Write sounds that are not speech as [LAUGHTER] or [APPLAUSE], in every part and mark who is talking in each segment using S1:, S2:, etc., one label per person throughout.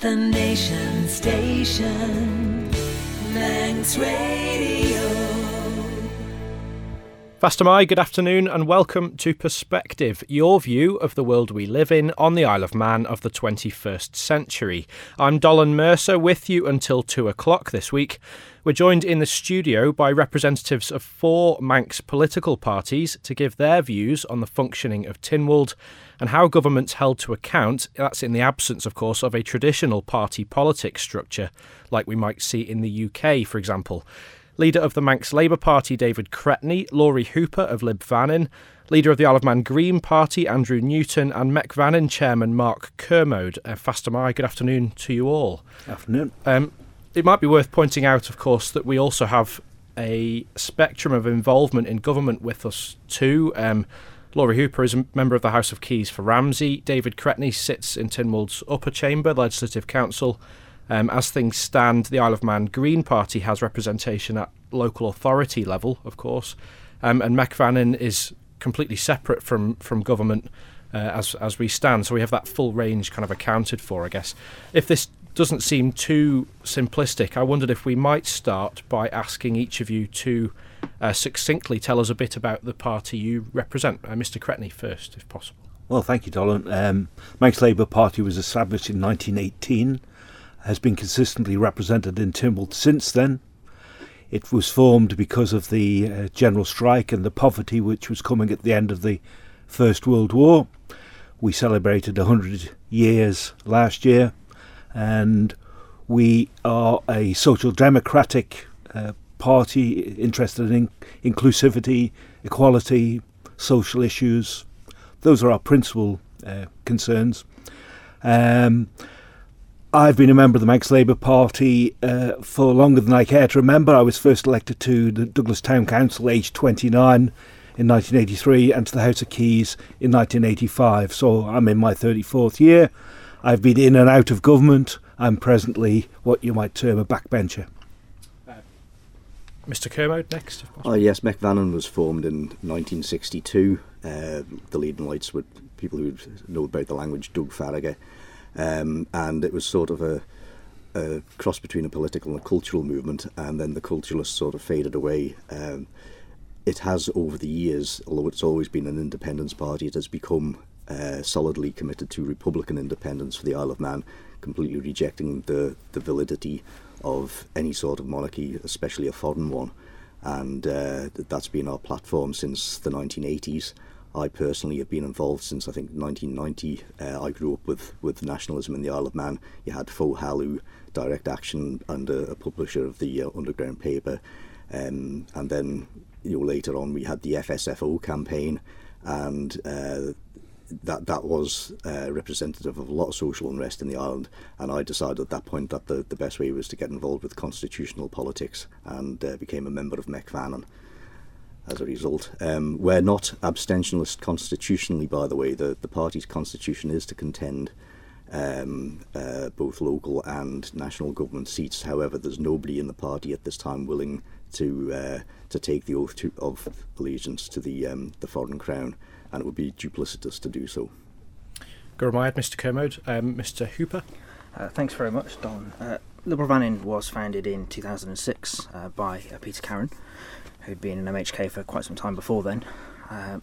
S1: The Nation Station, Manx Radio.
S2: Fastyr mie, good afternoon and welcome to Perspective, your view of the world we live in on the Isle of Man of the 21st century. I'm Dollin Mercer with you until 2 o'clock this week. We're joined in the studio by representatives of four Manx political parties to give their views on the functioning of Tynwald and how government's held to account. That's in the absence, of course, of a traditional party politics structure like we might see in the UK, for example. Leader of the Manx Labour Party, David Cretney, Lawrie Hooper of Lib Vannin, Leader of the Isle of Man Green Party, Andrew Newton, and Mec Vannin Chairman Mark Kermode. Uh, Fastyr mie, good afternoon to you all.
S3: Afternoon.
S2: Um, it might be worth pointing out, of course, that we also have a spectrum of involvement in government with us too. Um, Lawrie Hooper is a member of the House of Keys for Ramsey. David Cretney sits in Tynwald's upper chamber, the Legislative Council. Um, as things stand, the Isle of Man Green Party has representation at local authority level, of course, um, and Mec Vannin is completely separate from from government uh, as as we stand. So we have that full range kind of accounted for, I guess. If this doesn't seem too simplistic, I wondered if we might start by asking each of you to uh, succinctly tell us a bit about the party you represent. Uh, Mr. Cretney first, if possible.
S3: Well, thank you, Dollin. Um, Manx Labour Party was established in 1918 has been consistently represented in Tynwald since then. It was formed because of the uh, general strike and the poverty which was coming at the end of the First World War. We celebrated 100 years last year, and we are a social democratic uh, party interested in inclusivity, equality, social issues. Those are our principal uh, concerns. Um, I've been a member of the Manx Labour Party uh, for longer than I care to remember. I was first elected to the Douglas Town Council aged 29 in 1983 and to the House of Keys in 1985. So I'm in my 34th year. I've been in and out of government. I'm presently what you might term a backbencher.
S2: Mr. Kermode next.
S4: Oh yes, Mec Vannin was formed in 1962. Uh, the leading lights were people who know about the language Doug Fargher um, and it was sort of a, a, cross between a political and a cultural movement, and then the culturalists sort of faded away. Um, it has, over the years, although it's always been an independence party, it has become uh, solidly committed to Republican independence for the Isle of Man, completely rejecting the, the validity of any sort of monarchy, especially a foreign one. And uh, that's been our platform since the 1980s. I personally have been involved since I think 1990. Uh, I grew up with, with nationalism in the Isle of Man. You had Fo Halloo, direct action, under a publisher of the uh, underground paper. Um, and then you know, later on we had the FSFO campaign, and uh, that that was uh, representative of a lot of social unrest in the island. And I decided at that point that the, the best way was to get involved with constitutional politics, and uh, became a member of Mec Vannin as a result. Um, we're not abstentionist constitutionally, by the way. The, the party's constitution is to contend um, uh, both local and national government seats. However, there's nobody in the party at this time willing to uh, to take the oath to, of allegiance to the um, the foreign crown, and it would be duplicitous to do so.
S2: Gurmayad, Mr. Kermode, um, Mr. Hooper.
S5: Uh, thanks very much, Don. Uh, Liberal Vannin was founded in 2006 uh, by uh, Peter Karran, who'd been in MHK for quite some time before then. Uh,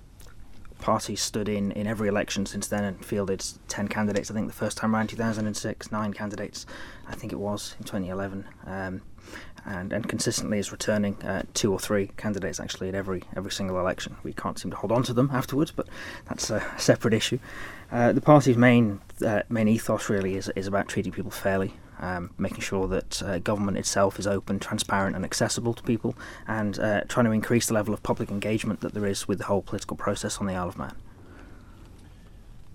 S5: party stood in, in every election since then and fielded 10 candidates. I think the first time around 2006, nine candidates, I think it was in 2011. Um, and, and consistently is returning uh, two or three candidates actually at every every single election. We can't seem to hold on to them afterwards, but that's a [LAUGHS] separate issue. Uh, the party's main uh, main ethos really is is about treating people fairly, um, making sure that uh, government itself is open, transparent, and accessible to people, and uh, trying to increase the level of public engagement that there is with the whole political process on the Isle of Man.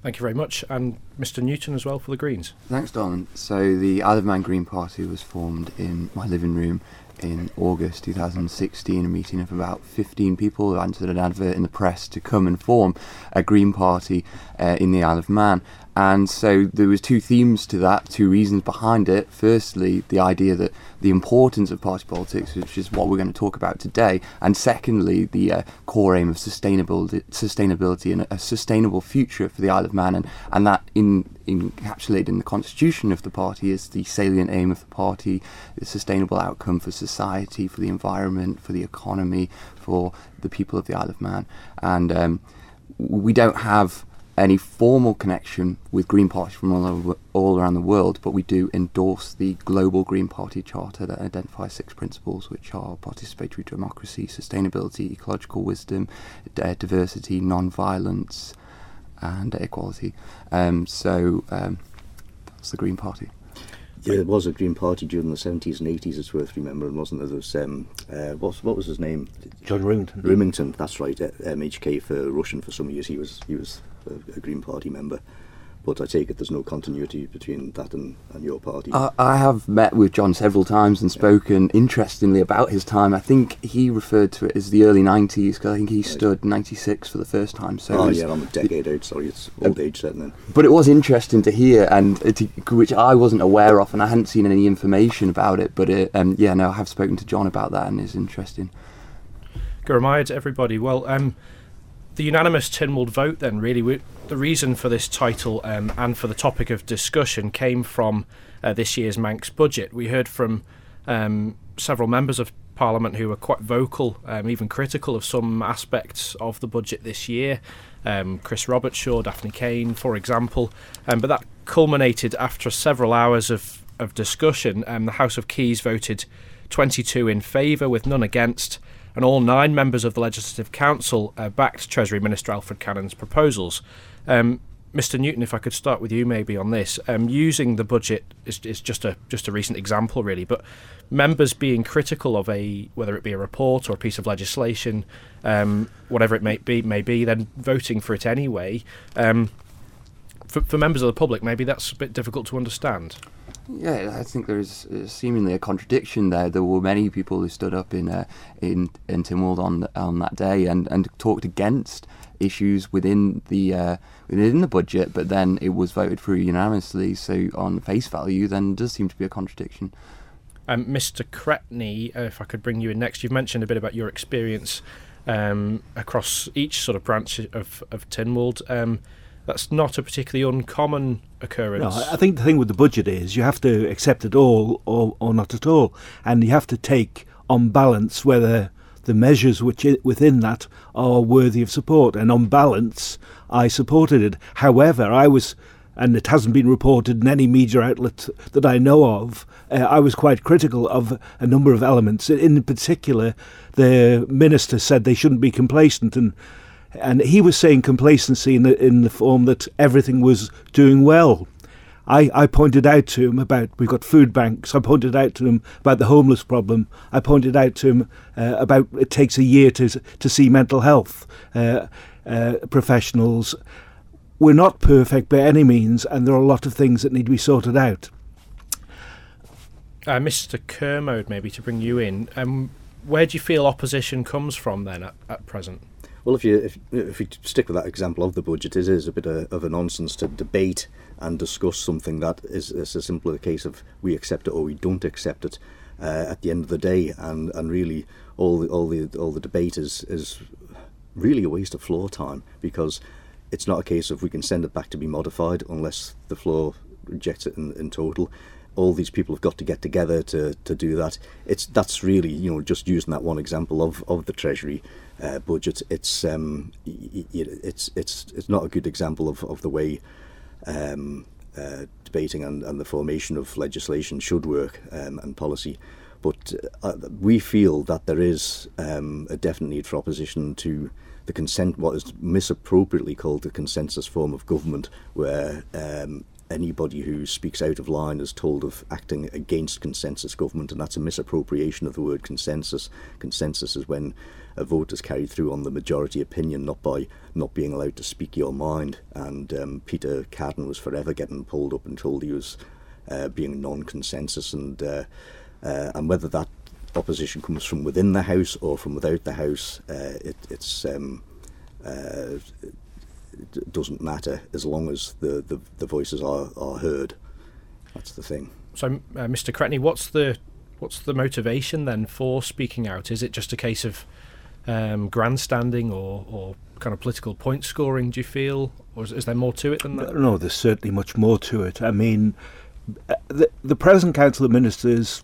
S2: Thank you very much. And Mr. Newton as well for the Greens.
S6: Thanks, Don. So, the Isle of Man Green Party was formed in my living room in August 2016, a meeting of about 15 people who answered an advert in the press to come and form a Green Party uh, in the Isle of Man. And so there was two themes to that, two reasons behind it. Firstly, the idea that the importance of party politics, which is what we're going to talk about today, and secondly, the uh, core aim of sustainability, sustainability and a sustainable future for the Isle of Man, and, and that in, encapsulated in the constitution of the party is the salient aim of the party, the sustainable outcome for society, for the environment, for the economy, for the people of the Isle of Man, and um, we don't have any formal connection with Green Party from all, over, all around the world, but we do endorse the global Green Party Charter that identifies six principles, which are participatory democracy, sustainability, ecological wisdom, uh, diversity, non-violence, and equality. Um, so um, that's the Green Party.
S4: Yeah, there was a Green Party during the 70s and 80s, it's worth remembering, wasn't there? There was, um, uh, what, what was his name?
S3: John Rymington.
S4: Rymington, that's right. MHK for Rushen for some years. He was he was a, a Green Party member. But I take it there's no continuity between that and, and your party.
S6: I, I have met with John several times and spoken interestingly about his time. I think he referred to it as the early 90s because I think he stood 96 for the first time. So
S4: oh, yeah, I'm a decade out, sorry, it's old uh, age then.
S6: But it was interesting to hear, and to, which I wasn't aware of, and I hadn't seen any information about it. But it, um, yeah, no, I have spoken to John about that, and it's interesting.
S2: Gurumaya to everybody. Well, um, the unanimous Tynwald vote, then, really, we, the reason for this title um, and for the topic of discussion came from uh, this year's Manx budget. We heard from um, several members of Parliament who were quite vocal, um, even critical of some aspects of the budget this year. Um, Chris Robertshaw, Daphne Caine, for example. Um, but that culminated after several hours of, of discussion. Um, the House of Keys voted 22 in favour, with none against and all nine members of the Legislative Council uh, backed Treasury Minister Alfred Cannan's proposals. Um, Mr. Newton, if I could start with you maybe on this, um, using the budget is, is just a just a recent example really, but members being critical of a whether it be a report or a piece of legislation, um, whatever it may be, may be, then voting for it anyway. Um, for, for members of the public, maybe that's a bit difficult to understand.
S6: Yeah, I think there's seemingly a contradiction there. There were many people who stood up in uh, in in Tynwald on on that day and, and talked against issues within the uh, within the budget, but then it was voted through unanimously. So on face value, then does seem to be a contradiction.
S2: Um, Mr. Cretney, uh, if I could bring you in next, you've mentioned a bit about your experience um, across each sort of branch of of Tynwald. Um, that's not a particularly uncommon occurrence.
S3: No, I think the thing with the budget is you have to accept it all or, or not at all, and you have to take on balance whether the measures which within that are worthy of support. And on balance, I supported it. However, I was, and it hasn't been reported in any media outlet that I know of, uh, I was quite critical of a number of elements. In particular, the minister said they shouldn't be complacent and and he was saying complacency in the, in the form that everything was doing well. I, I pointed out to him about we've got food banks. I pointed out to him about the homeless problem. I pointed out to him uh, about it takes a year to to see mental health uh, uh, professionals. We're not perfect by any means, and there are a lot of things that need to be sorted out.
S2: Uh, Mr. Kermode, maybe to bring you in, um, where do you feel opposition comes from then at, at present?
S4: Well, if you if, if you stick with that example of the budget, it is a bit of, of a nonsense to debate and discuss something that is, is a simpler case of we accept it or we don't accept it uh, at the end of the day, and, and really all the all the all the debate is is really a waste of floor time because it's not a case of we can send it back to be modified unless the floor rejects it in, in total all these people have got to get together to, to do that. It's that's really you know just using that one example of, of the Treasury uh, budget. It's um, it's it's it's not a good example of, of the way um, uh, debating and, and the formation of legislation should work um, and policy. But uh, we feel that there is um, a definite need for opposition to the consent, what is misappropriately called the consensus form of government, where um, anybody who speaks out of line is told of acting against consensus government, and that's a misappropriation of the word consensus. Consensus is when a vote is carried through on the majority opinion, not by not being allowed to speak your mind. And um, Peter Karran was forever getting pulled up and told he was uh, being non-consensus, and uh, uh, and whether that opposition comes from within the house or from without the house, uh, it, it's um, uh, d- doesn't matter as long as the, the, the voices are, are heard. That's the thing.
S2: So, uh, Mr. Cretney, what's the what's the motivation then for speaking out? Is it just a case of um, grandstanding or, or kind of political point scoring? Do you feel, or is, is there more to it than that?
S3: No, there's certainly much more to it. I mean, uh, the, the present Council of Ministers,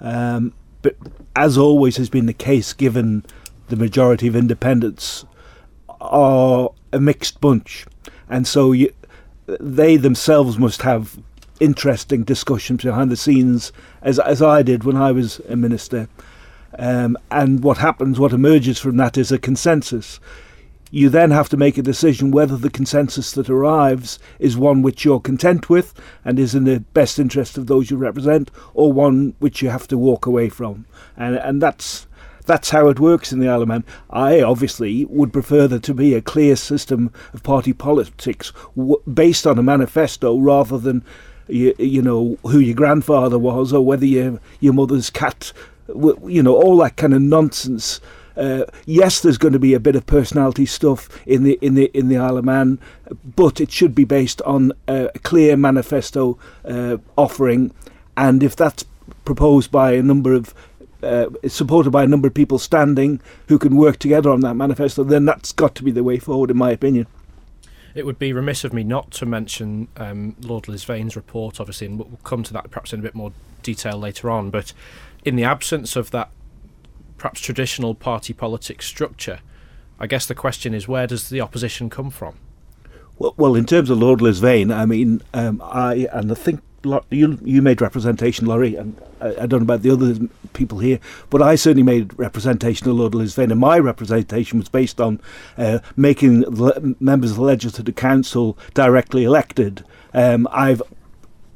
S3: um, but as always has been the case, given the majority of independents, are a mixed bunch, and so you, they themselves must have interesting discussions behind the scenes, as as I did when I was a minister. Um, and what happens, what emerges from that, is a consensus you then have to make a decision whether the consensus that arrives is one which you're content with and is in the best interest of those you represent, or one which you have to walk away from. And and that's that's how it works in the Isle of Man. I obviously would prefer there to be a clear system of party politics w- based on a manifesto rather than you, you know who your grandfather was or whether your your mother's cat you know all that kind of nonsense uh, yes, there's going to be a bit of personality stuff in the in the in the Isle of Man, but it should be based on a clear manifesto uh, offering, and if that's proposed by a number of uh, supported by a number of people standing who can work together on that manifesto, then that's got to be the way forward, in my opinion.
S2: It would be remiss of me not to mention um, Lord Lisvane's report, obviously, and we'll come to that perhaps in a bit more detail later on. But in the absence of that perhaps traditional party politics structure, I guess the question is where does the opposition come from?
S3: Well, well in terms of Lord Lisvane, I mean, um, I and I think you you made representation, Lawrie, and I, I, don't know about the other people here, but I certainly made representation of Lord Lisvane, and my representation was based on uh, making members of the Legislative Council directly elected. Um, I've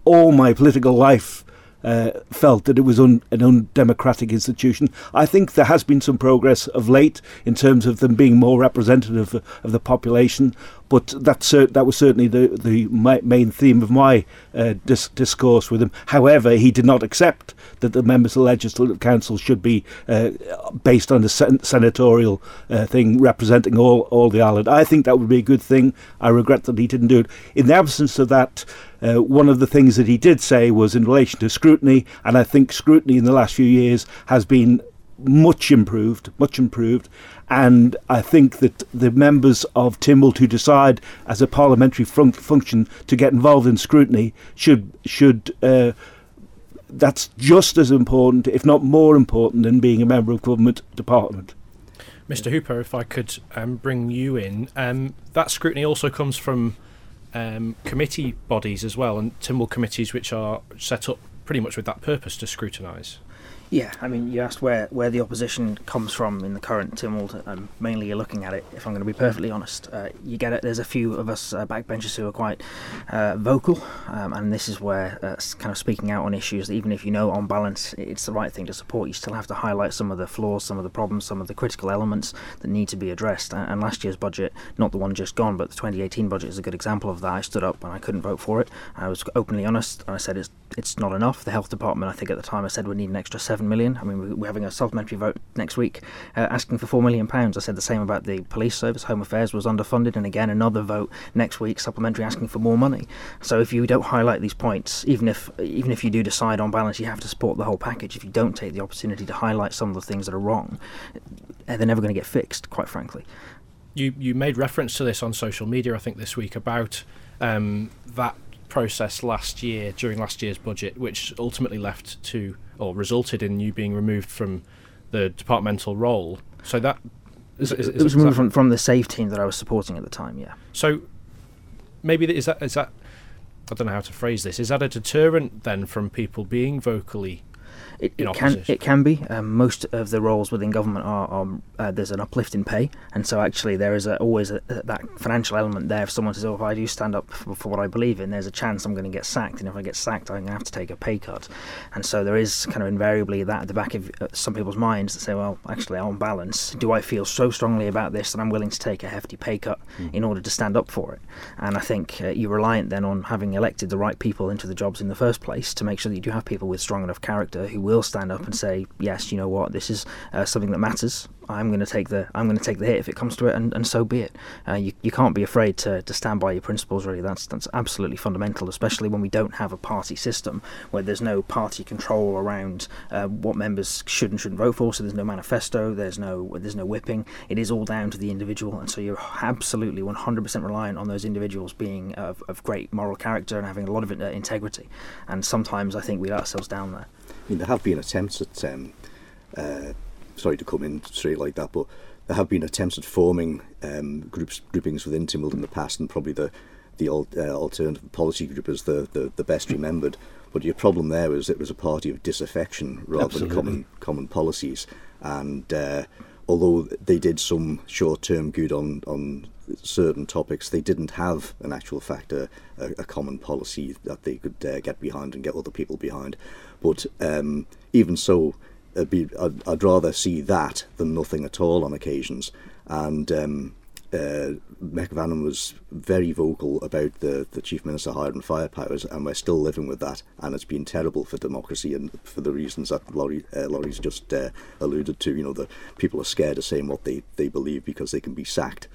S3: all my political life uh, felt that it was un- an undemocratic institution. I think there has been some progress of late in terms of them being more representative of the population, but that that was certainly the the main theme of my uh, dis- discourse with him. However, he did not accept that the members of the Legislative Council should be uh, based on the sen- senatorial uh, thing representing all all the island. I think that would be a good thing. I regret that he didn't do it. In the absence of that. Uh, one of the things that he did say was in relation to scrutiny, and I think scrutiny in the last few years has been much improved, much improved. And I think that the members of Tynwald who decide as a parliamentary fun- function to get involved in scrutiny should should uh, that's just as important, if not more important, than being a member of government department.
S2: Mr. Hooper, if I could um, bring you in, um, that scrutiny also comes from um, committee bodies as well, and Tynwald committees which are set up pretty much with that purpose to scrutinise.
S5: Yeah, I mean, you asked where, where the opposition comes from in the current Tynwald. Um, mainly, you're looking at it. If I'm going to be perfectly honest, uh, you get it. There's a few of us uh, backbenchers who are quite uh, vocal, um, and this is where uh, kind of speaking out on issues. That even if you know on balance it's the right thing to support, you still have to highlight some of the flaws, some of the problems, some of the critical elements that need to be addressed. And, and last year's budget, not the one just gone, but the 2018 budget is a good example of that. I stood up and I couldn't vote for it. I was openly honest, and I said it's it's not enough. The health department, I think at the time, I said we need an extra seven million. I mean, we're having a supplementary vote next week uh, asking for four million pounds. I said the same about the police service. Home Affairs was underfunded, and again another vote next week supplementary asking for more money. So if you don't highlight these points, even if even if you do decide on balance, you have to support the whole package. If you don't take the opportunity to highlight some of the things that are wrong, uh, they're never going to get fixed. Quite frankly.
S2: You you made reference to this on social media, I think, this week about um, that process last year during last year's budget, which ultimately left to or resulted in you being removed from the departmental role. So that
S5: is, is, is it was removed from, from the save team that I was supporting at the time. Yeah.
S2: So maybe is that is that I don't know how to phrase this. Is that a deterrent then from people being vocally
S5: it, it can it can be. Um, most of the roles within government are, are uh, there's an uplift in pay, and so actually there is a, always a, that financial element there. If someone says, "Oh, if I do stand up for, for, what I believe in, there's a chance I'm going to get sacked, and if I get sacked, I'm going to have to take a pay cut." And so there is kind of invariably that at the back of uh, some people's minds that say, "Well, actually, on balance, do I feel so strongly about this that I'm willing to take a hefty pay cut mm. in order to stand up for it?" And I think uh, you're reliant then on having elected the right people into the jobs in the first place to make sure that you do have people with strong enough character character who will stand up and say, "Yes, you know what? This is uh, something that matters. I'm going to take the I'm going to take the hit if it comes to it, and, and so be it. Uh, you you can't be afraid to, to stand by your principles. Really, that's that's absolutely fundamental, especially when we don't have a party system where there's no party control around uh, what members should and shouldn't vote for. So there's no manifesto, there's no there's no whipping. It is all down to the individual, and so you're absolutely 100% reliant on those individuals being of, of great moral character and having a lot of uh, integrity. And sometimes I think we let ourselves down there.
S4: Mean, there have been attempts at, um, uh, sorry to come in straight like that, but there have been attempts at forming um, groups groupings within Tynwald in the past, and probably the the uh, alternative policy group is the, the, the best remembered. But your problem there was it was a party of disaffection rather
S3: Absolutely.
S4: than common common policies, and uh, although they did some short term good on on certain topics, they didn't have an actual fact a, a, a common policy that they could uh, get behind and get other people behind. But um, even so, it'd be, I'd, I'd rather see that than nothing at all on occasions. And um, uh, was very vocal about the, the Chief Minister hiring fire powers, and we're still living with that. And it's been terrible for democracy and for the reasons that Lawrie, uh, Lawrie's just uh, alluded to. You know, the people are scared of saying what they, they believe because they can be sacked.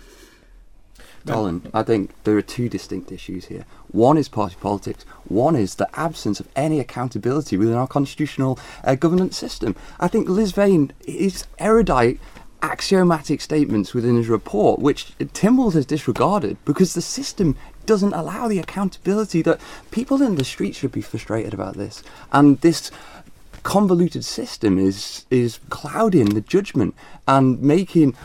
S6: Colin, I think there are two distinct issues here. One is party politics. One is the absence of any accountability within our constitutional uh, governance system. I think Lisvane is erudite axiomatic statements within his report, which Tynwald has disregarded because the system doesn't allow the accountability that people in the street should be frustrated about this. And this convoluted system is is clouding the judgment and making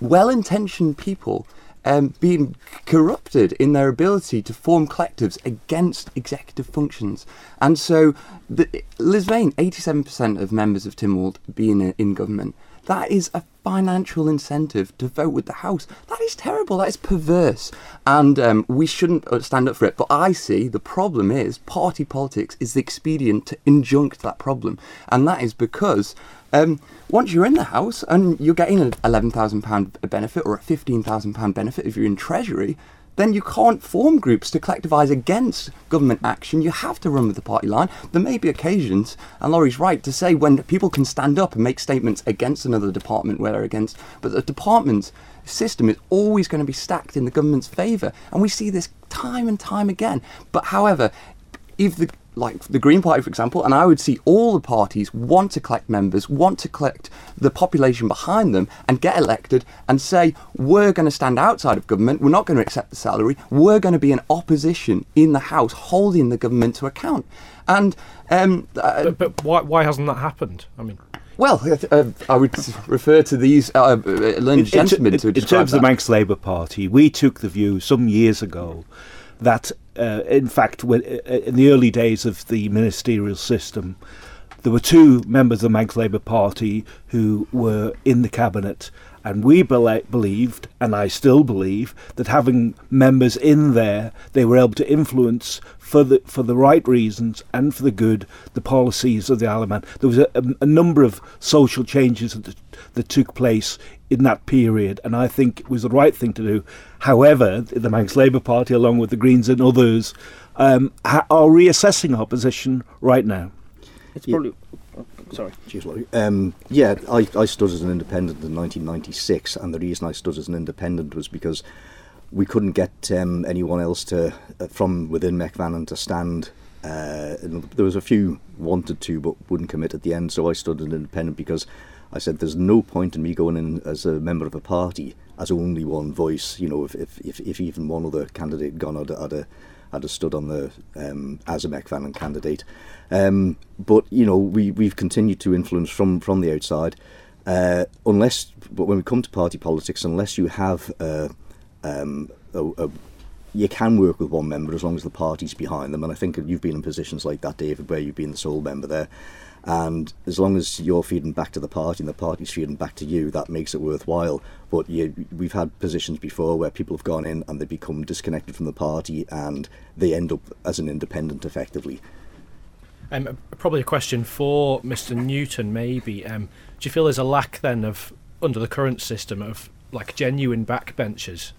S6: well-intentioned people um, being corrupted in their ability to form collectives against executive functions. And so, the, Lisvane, 87% of members of Tynwald being in, in government, that is a financial incentive to vote with the House. That is terrible. That is perverse. And um, we shouldn't uh, stand up for it. But I see the problem is party politics is the expedient to injunct that problem. And that is because um, once you're in the House and you're getting an £11,000 benefit or a £15,000 benefit if you're in Treasury, then you can't form groups to collectivise against government action. You have to run with the party line. There may be occasions, and Lawrie's right to say when people can stand up and make statements against another department where they're against, but the department's system is always going to be stacked in the government's favour, and we see this time and time again. But however, if the like the Green Party, for example, and I would see all the parties want to collect members, want to collect the population behind them and get elected and say, we're going to stand outside of government, we're not going to accept the salary, we're going to be an opposition in the House, holding the government to account. And um, uh,
S2: But, but why, why hasn't that happened? I mean,
S6: well, uh, I would refer to these uh, uh, learned
S3: In- in-
S6: gentlemen to
S3: in,
S6: describe
S3: terms of the. Manx Labour Party, we took the view some years ago that, uh, in fact, uh, in the early days of the ministerial system, there were two members of the Manx Labour Party who were in the cabinet, and we bel believed, and I still believe, that having members in there, they were able to influence for the for the right reasons and for the good the policies of the Isle. There was a, a, a number of social changes that, that took place in that period, and I think it was the right thing to do. However, the Manx Labour Party, along with the Greens and others, um, ha- are reassessing our position right now.
S5: It's
S4: Yeah.
S5: probably. oh, Sorry.
S4: Cheers, Lawrie. Um, yeah, I, I stood as an independent in 1996, and the reason I stood as an independent was because we couldn't get um, anyone else to uh, from within Mec Vannin to stand. Uh, there was a few wanted to but wouldn't commit at the end, so I stood as an independent because I said there's no point in me going in as a member of a party as only one voice. You know, if if, if, if even one other candidate gone, I'd, I'd have stood on the um, as a Mec Vannin candidate. Um, but you know, we we've continued to influence from from the outside. Uh, unless, but when we come to party politics, unless you have uh, um, a, a, you can work with one member as long as the party's behind them. And I think you've been in positions like that, David, where you've been the sole member there. And as long as you're feeding back to the party and the party's feeding back to you, that makes it worthwhile. But you, we've had positions before where people have gone in and they become disconnected from the party and they end up as an independent effectively.
S2: Um, probably a question for Mr. Newton, maybe. Um, do you feel there's a lack then of, under the current system, of like genuine backbenchers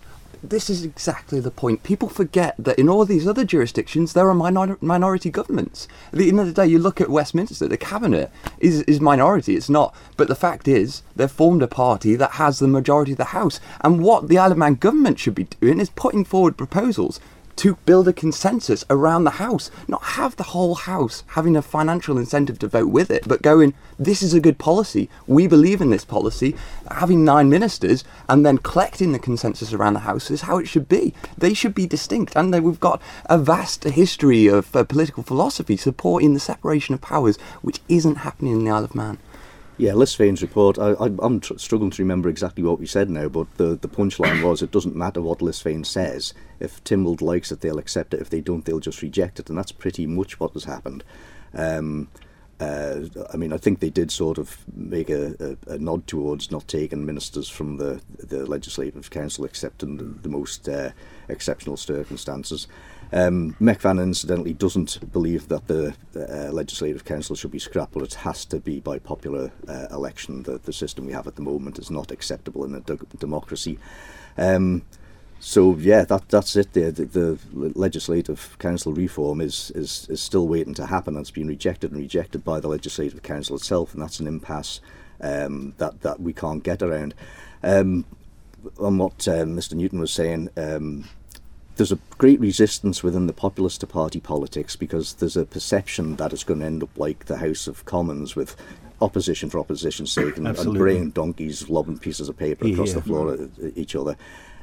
S6: this is exactly the point. People forget that in all these other jurisdictions, there are minor- minority governments. At the end of the day, you look at Westminster, the cabinet is, is minority. It's not. But the fact is, they've formed a party that has the majority of the House. And what the Isle of Man government should be doing is putting forward proposals to build a consensus around the house, not have the whole house having a financial incentive to vote with it, but going, this is a good policy, we believe in this policy, having nine ministers and then collecting the consensus around the house is how it should be. They should be distinct, and we've got a vast history of uh, political philosophy supporting the separation of powers, which isn't happening in the Isle of Man.
S4: Yeah, Lisvane's report. I, I'm tr- struggling to remember exactly what we said now, but the, the punchline was it doesn't matter what Lisvane says. If Tynwald likes it, they'll accept it. If they don't, they'll just reject it. And that's pretty much what has happened. Um, uh, I mean, I think they did sort of make a, a, a nod towards not taking ministers from the, the Legislative Council except in the, the most uh, exceptional circumstances. Um, McVan incidentally doesn't believe that the uh, Legislative Council should be scrapped, but it has to be by popular uh, election. The, the system we have at the moment is not acceptable in a democracy. Um, so yeah, that that's it. The, the, the legislative council reform is, is is still waiting to happen. And it's been rejected and rejected by the legislative council itself, and that's an impasse um, that that we can't get around. Um, on what um, Mr. Newton was saying, um, there's a great resistance within the populist to party politics because there's a perception that it's going to end up like the House of Commons with opposition for opposition's sake and, and braying donkeys lobbing pieces of paper across
S3: Yeah.
S4: the floor at each other.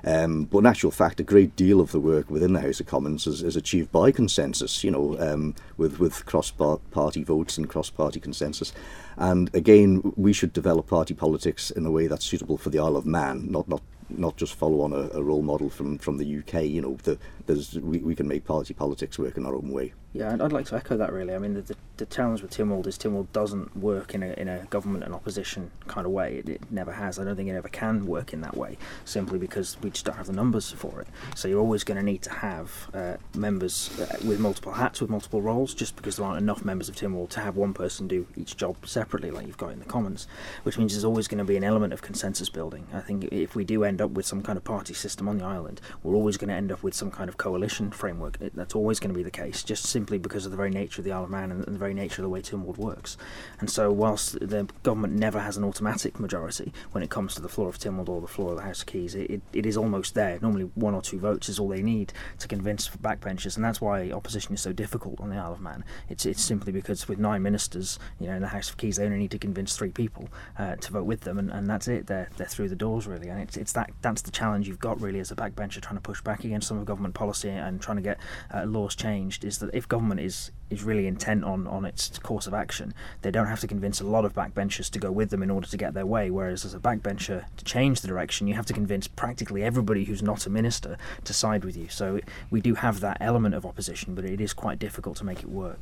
S4: Um, but in actual fact, a great deal of the work within the House of Commons is, is achieved by consensus, you know, um, with, with cross-party votes and cross-party consensus. And again, we should develop party politics in a way that's suitable for the Isle of Man, not not not just follow on a, a role model from, from the UK. You know, the, there's we, we can make party politics work in our own way.
S5: Yeah, I'd, I'd like to echo that really. I mean, the, the, the challenge with Tynwald is Tynwald doesn't work in a, in a government and opposition kind of way. It, it never has. I don't think it ever can work in that way, simply because we just don't have the numbers for it. So you're always going to need to have uh, members uh, with multiple hats, with multiple roles, just because there aren't enough members of Tynwald to have one person do each job separately, like you've got in the Commons, which means there's always going to be an element of consensus building. I think if we do end up with some kind of party system on the island, we're always going to end up with some kind of coalition framework. It, that's always going to be the case, just simply because of the very nature of the Isle of Man and, and the very nature of the way Tynwald works. And so, whilst the government never has an automatic majority when it comes to the floor of Tynwald or the floor of the House of Keys, it, it, it is almost there. Normally, one or two votes is all they need to convince backbenchers, and that's why opposition is so difficult on the Isle of Man. It's it's simply because with nine ministers, you know, in the House of Keys, they only need to convince three people uh, to vote with them, and, and that's it. They're they're through the doors really, and it's it's that that's the challenge you've got really as a backbencher trying to push back against some of government policy and trying to get uh, laws changed. Is that if government is is really intent on, on its course of action, they don't have to convince a lot of backbenchers to go with them in order to get their way. Whereas as a backbencher, to change the direction, you have to convince practically everybody who's not a minister to side with you. So we do have that element of opposition, but it is quite difficult to make it work.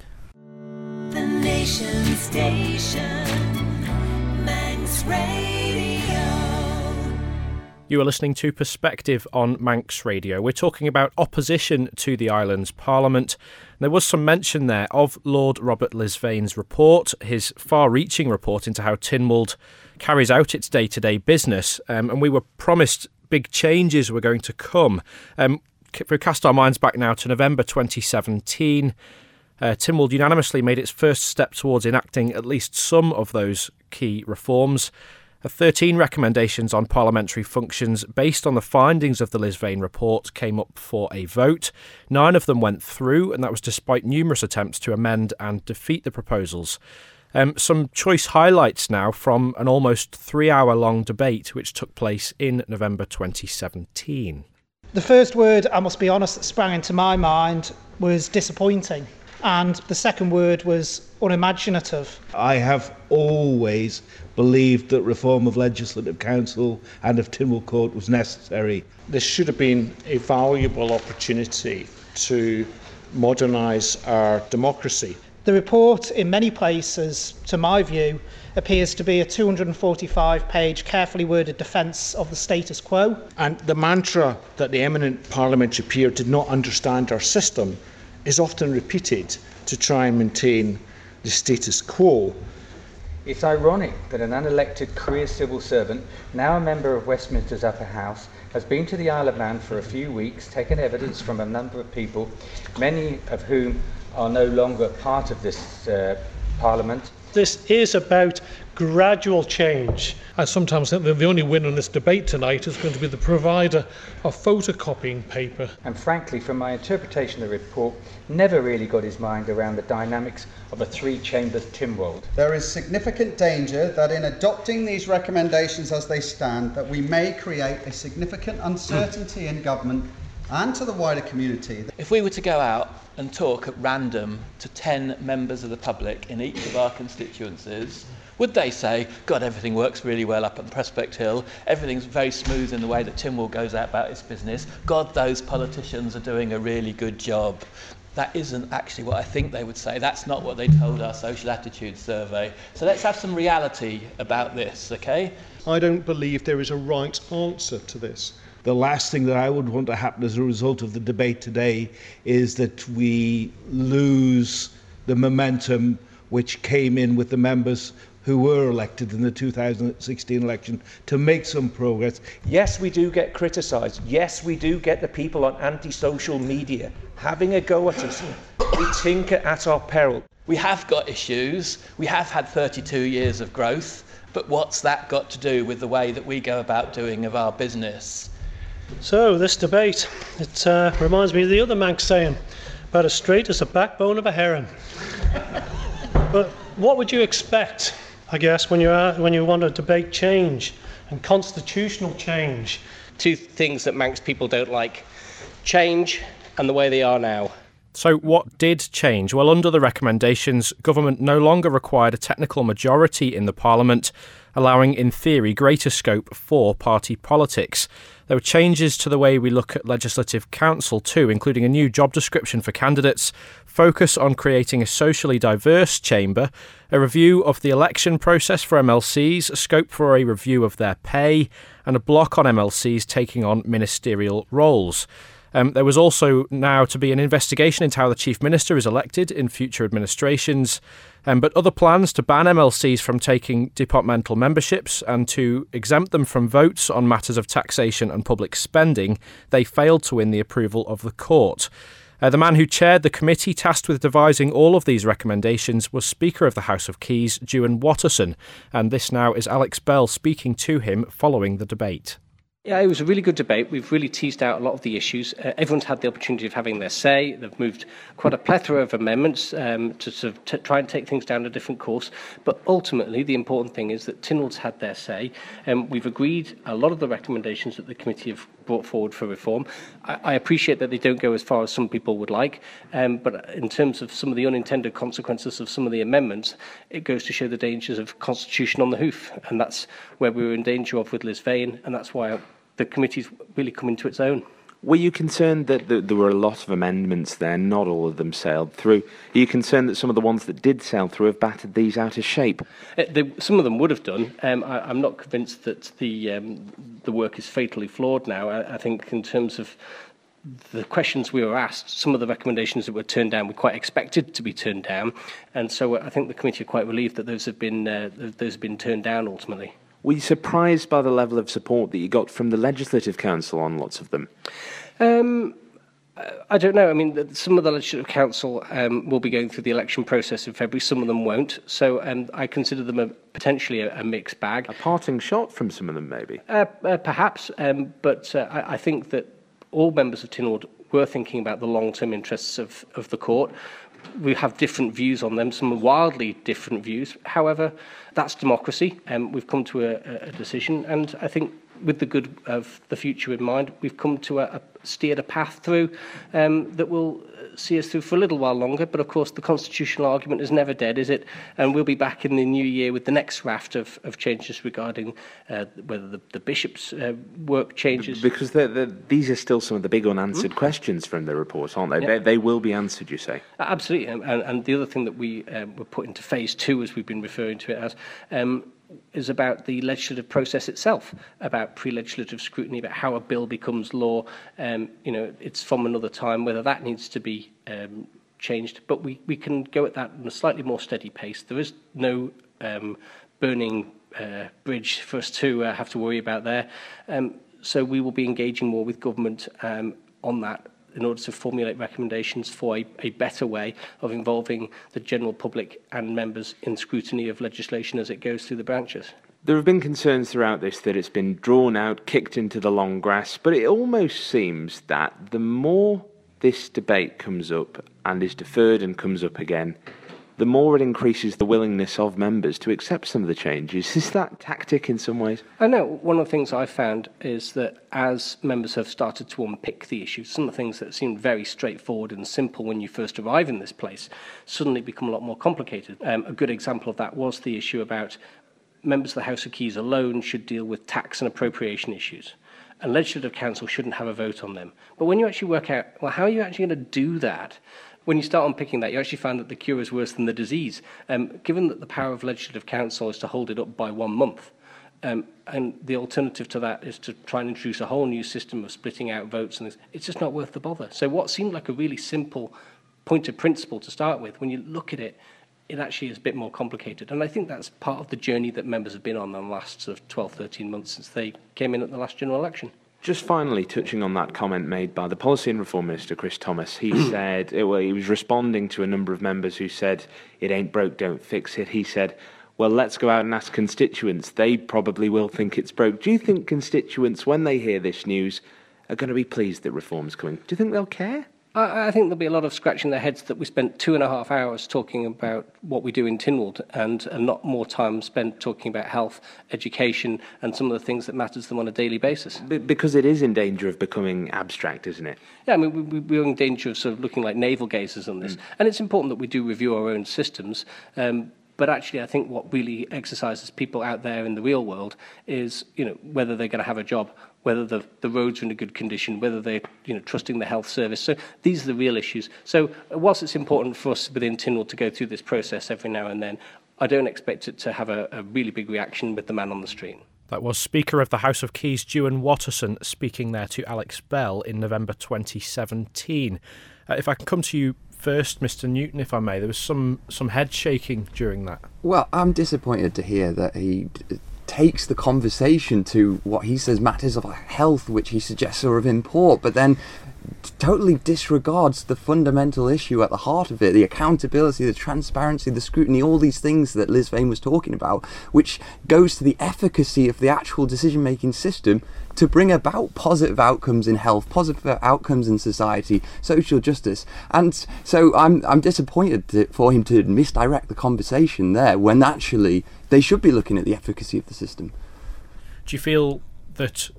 S1: The Nation Station, Manx Radio.
S2: You are listening to Perspective on Manx Radio. We're talking about opposition to the island's parliament. There was some mention there of Lord Robert Lisvane's report, his far reaching report into how Tynwald carries out its day to day business. Um, and we were promised big changes were going to come. Um, if we cast our minds back now to November 2017, uh, Tynwald unanimously made its first step towards enacting at least some of those key reforms. Uh, 13 recommendations on parliamentary functions based on the findings of the Lisvane report came up for a vote. Nine of them went through, and that was despite numerous attempts to amend and defeat the proposals. Um, some choice highlights now from an almost three hour long debate which took place in November 2017.
S7: The first word, I must be honest, that sprang into my mind was disappointing. And the second word was unimaginative.
S3: I have always believed that reform of Legislative Council and of Tynwald Court was necessary.
S8: This should have been a valuable opportunity to modernise our democracy.
S7: The report, in many places, to my view, appears to be a 245 page, carefully worded defence of the status quo.
S8: And the mantra that the eminent parliamentary peer did not understand our system is often repeated to try and maintain the status quo.
S9: It's ironic that an unelected career civil servant, now a member of Westminster's upper house, has been to the Isle of Man for a few weeks, taken evidence from a number of people, many of whom are no longer part of this uh, Parliament.
S10: This is about gradual change.
S8: I sometimes think that the only win in this debate tonight is going to be the provider of photocopying paper.
S9: And frankly, from my interpretation of the report, never really got his mind around the dynamics of a three-chambered Tynwald.
S11: There is significant danger that in adopting these recommendations as they stand, that we may create a significant uncertainty in government and to the wider community.
S12: If we were to go out and talk at random to 10 members of the public in each of our constituencies, would they say, God, everything works really well up at Prospect Hill, everything's very smooth in the way that Tim Tynwald goes out about his business, God, those politicians are doing a really good job. That isn't actually what I think they would say. That's not what they told our social attitude survey. So let's have some reality about this, okay?
S8: I don't believe there is a right answer to this.
S3: The last thing that I would want to happen as a result of the debate today is that we lose the momentum which came in with the members who were elected in the 2016 election to make some progress.
S13: Yes, we do get criticised. Yes, we do get the people on anti-social media having a go at us. We tinker at our peril.
S12: We have got issues. We have had 32 years of growth. But what's that got to do with the way that we go about doing of our business?
S10: So, this debate, it uh, reminds me of the other Manx saying, about as straight as the backbone of a heron. [LAUGHS] but what would you expect, I guess, when you, are, when you want to debate change and constitutional change?
S13: Two things that Manx people don't like change and the way they are now.
S2: So, what did change? Well, under the recommendations, government no longer required a technical majority in the Parliament, allowing, in theory, greater scope for party politics. There were changes to the way we look at Legislative Council too, including a new job description for candidates, focus on creating a socially diverse chamber, a review of the election process for MLCs, scope for a review of their pay, and a block on MLCs taking on ministerial roles. Um, there was also now to be an investigation into how the Chief Minister is elected in future administrations, um, but other plans to ban MLCs from taking departmental memberships and to exempt them from votes on matters of taxation and public spending, they failed to win the approval of the court. Uh, the man who chaired the committee tasked with devising all of these recommendations was Speaker of the House of Keys, Juan Watterson, and this now is Alex Bell speaking to him following the debate.
S13: Yeah, it was a really good debate. We've really teased out a lot of the issues. Uh, everyone's had the opportunity of having their say. They've moved quite a plethora of amendments um, to sort of try and take things down a different course. But ultimately, the important thing is that Tynwald's had their say. Um, we've agreed a lot of the recommendations that the committee have brought forward for reform. I, I appreciate that they don't go as far as some people would like, um, but in terms of some of the unintended consequences of some of the amendments, it goes to show the dangers of constitution on the hoof. And that's where we were in danger of with Lisvane, and that's why the committee's really come into its own.
S14: Were you concerned that there were a lot of amendments there, not all of them sailed through? Are you concerned that some of the ones that did sail through have battered these out of shape?
S13: Uh, they, some of them would have done. Um, I, I'm not convinced that the um, the work is fatally flawed now. I, I think in terms of the questions we were asked, some of the recommendations that were turned down were quite expected to be turned down, and so I think the committee are quite relieved that those have been uh, those have been turned down ultimately.
S14: Were you surprised by the level of support that you got from the Legislative Council on lots of them?
S13: Um, I don't know. I mean, some of the Legislative Council um, will be going through the election process in February. Some of them won't. So um, I consider them a, potentially a, a mixed bag.
S14: A parting shot from some of them, maybe?
S13: Uh, uh, perhaps. Um, but uh, I, I think that all members of Tynwald were thinking about the long-term interests of, of the court. We have different views on them, some wildly different views. However, that's democracy, um, we've come to a, a decision. And I think with the good of the future in mind, we've come to a, a steered a path through um, that will see us through for a little while longer. But of course, the constitutional argument is never dead, is it? And we'll be back in the new year with the next raft of, of changes regarding uh, whether the, the bishop's uh, work changes.
S14: Because they're, they're, these are still some of the big unanswered mm. questions from the report, aren't they? Yeah. they? They will be answered, you say?
S13: Absolutely. And, and the other thing that we um, were put into phase two, as we've been referring to it as, um, is about the legislative process itself, about pre-legislative scrutiny, about how a bill becomes law. Um, you know, it's from another time, whether that needs to be um, changed. But we, we can go at that in a slightly more steady pace. There is no um, burning uh, bridge for us to uh, have to worry about there. Um, so we will be engaging more with government um, on that in order to formulate recommendations for a, a better way of involving the general public and members in scrutiny of legislation as it goes through the branches.
S14: There have been concerns throughout this that it's been drawn out, kicked into the long grass, but it almost seems that the more this debate comes up and is deferred and comes up again, the more it increases the willingness of members to accept some of the changes. Is that tactic in some ways?
S13: I know one of the things I've found is that as members have started to unpick the issues, some of the things that seemed very straightforward and simple when you first arrive in this place suddenly become a lot more complicated. Um, a good example of that was the issue about members of the House of Keys alone should deal with tax and appropriation issues. And Legislative Council shouldn't have a vote on them. But when you actually work out, well, how are you actually going to do that? When you start unpicking that, you actually find that the cure is worse than the disease. Um, given that the power of legislative council is to hold it up by one month, um, and the alternative to that is to try and introduce a whole new system of splitting out votes, and it's just not worth the bother. So what seemed like a really simple point of principle to start with, when you look at it, it actually is a bit more complicated. And I think that's part of the journey that members have been on the last sort of 12, 13 months since they came in at the last general election.
S14: Just finally, touching on that comment made by the Policy and Reform Minister, Chris Thomas, he [CLEARS THROAT] said, well, he was responding to a number of members who said, it ain't broke, don't fix it. He said, well, let's go out and ask constituents. They probably will think it's broke. Do you think constituents, when they hear this news, are going to be pleased that reform's coming? Do you think they'll care?
S13: I, I think there'll be a lot of scratching their heads that we spent two and a half hours talking about what we do in Tynwald and a lot more time spent talking about health, education, and some of the things that matters to them on a daily basis.
S14: Because it is in danger of becoming abstract, isn't it?
S13: Yeah, I mean, we, we're in danger of sort of looking like navel gazers on this. Mm. And it's important that we do review our own systems. Um, but actually, I think what really exercises people out there in the real world is, you know, whether they're going to have a job whether the, the roads are in a good condition, whether they're you know, trusting the health service. So these are the real issues. So whilst it's important for us within Tynwald to go through this process every now and then, I don't expect it to have a, a really big reaction with the man on the street.
S2: That was Speaker of the House of Keys, Juan Watterson, speaking there to Alex Bell in November 2017. Uh, if I can come to you first, Mr. Newton, if I may, there was some, some head shaking during that.
S6: Well, I'm disappointed to hear that he takes the conversation to what he says matters of health, which he suggests are of import, but then totally disregards the fundamental issue at the heart of it the accountability, the transparency, the scrutiny, all these things that Lisvane was talking about, which goes to the efficacy of the actual decision making system to bring about positive outcomes in health, positive outcomes in society, social justice. And so I'm, I'm disappointed to, for him to misdirect the conversation there when actually they should be looking at the efficacy of the system.
S2: Do you feel that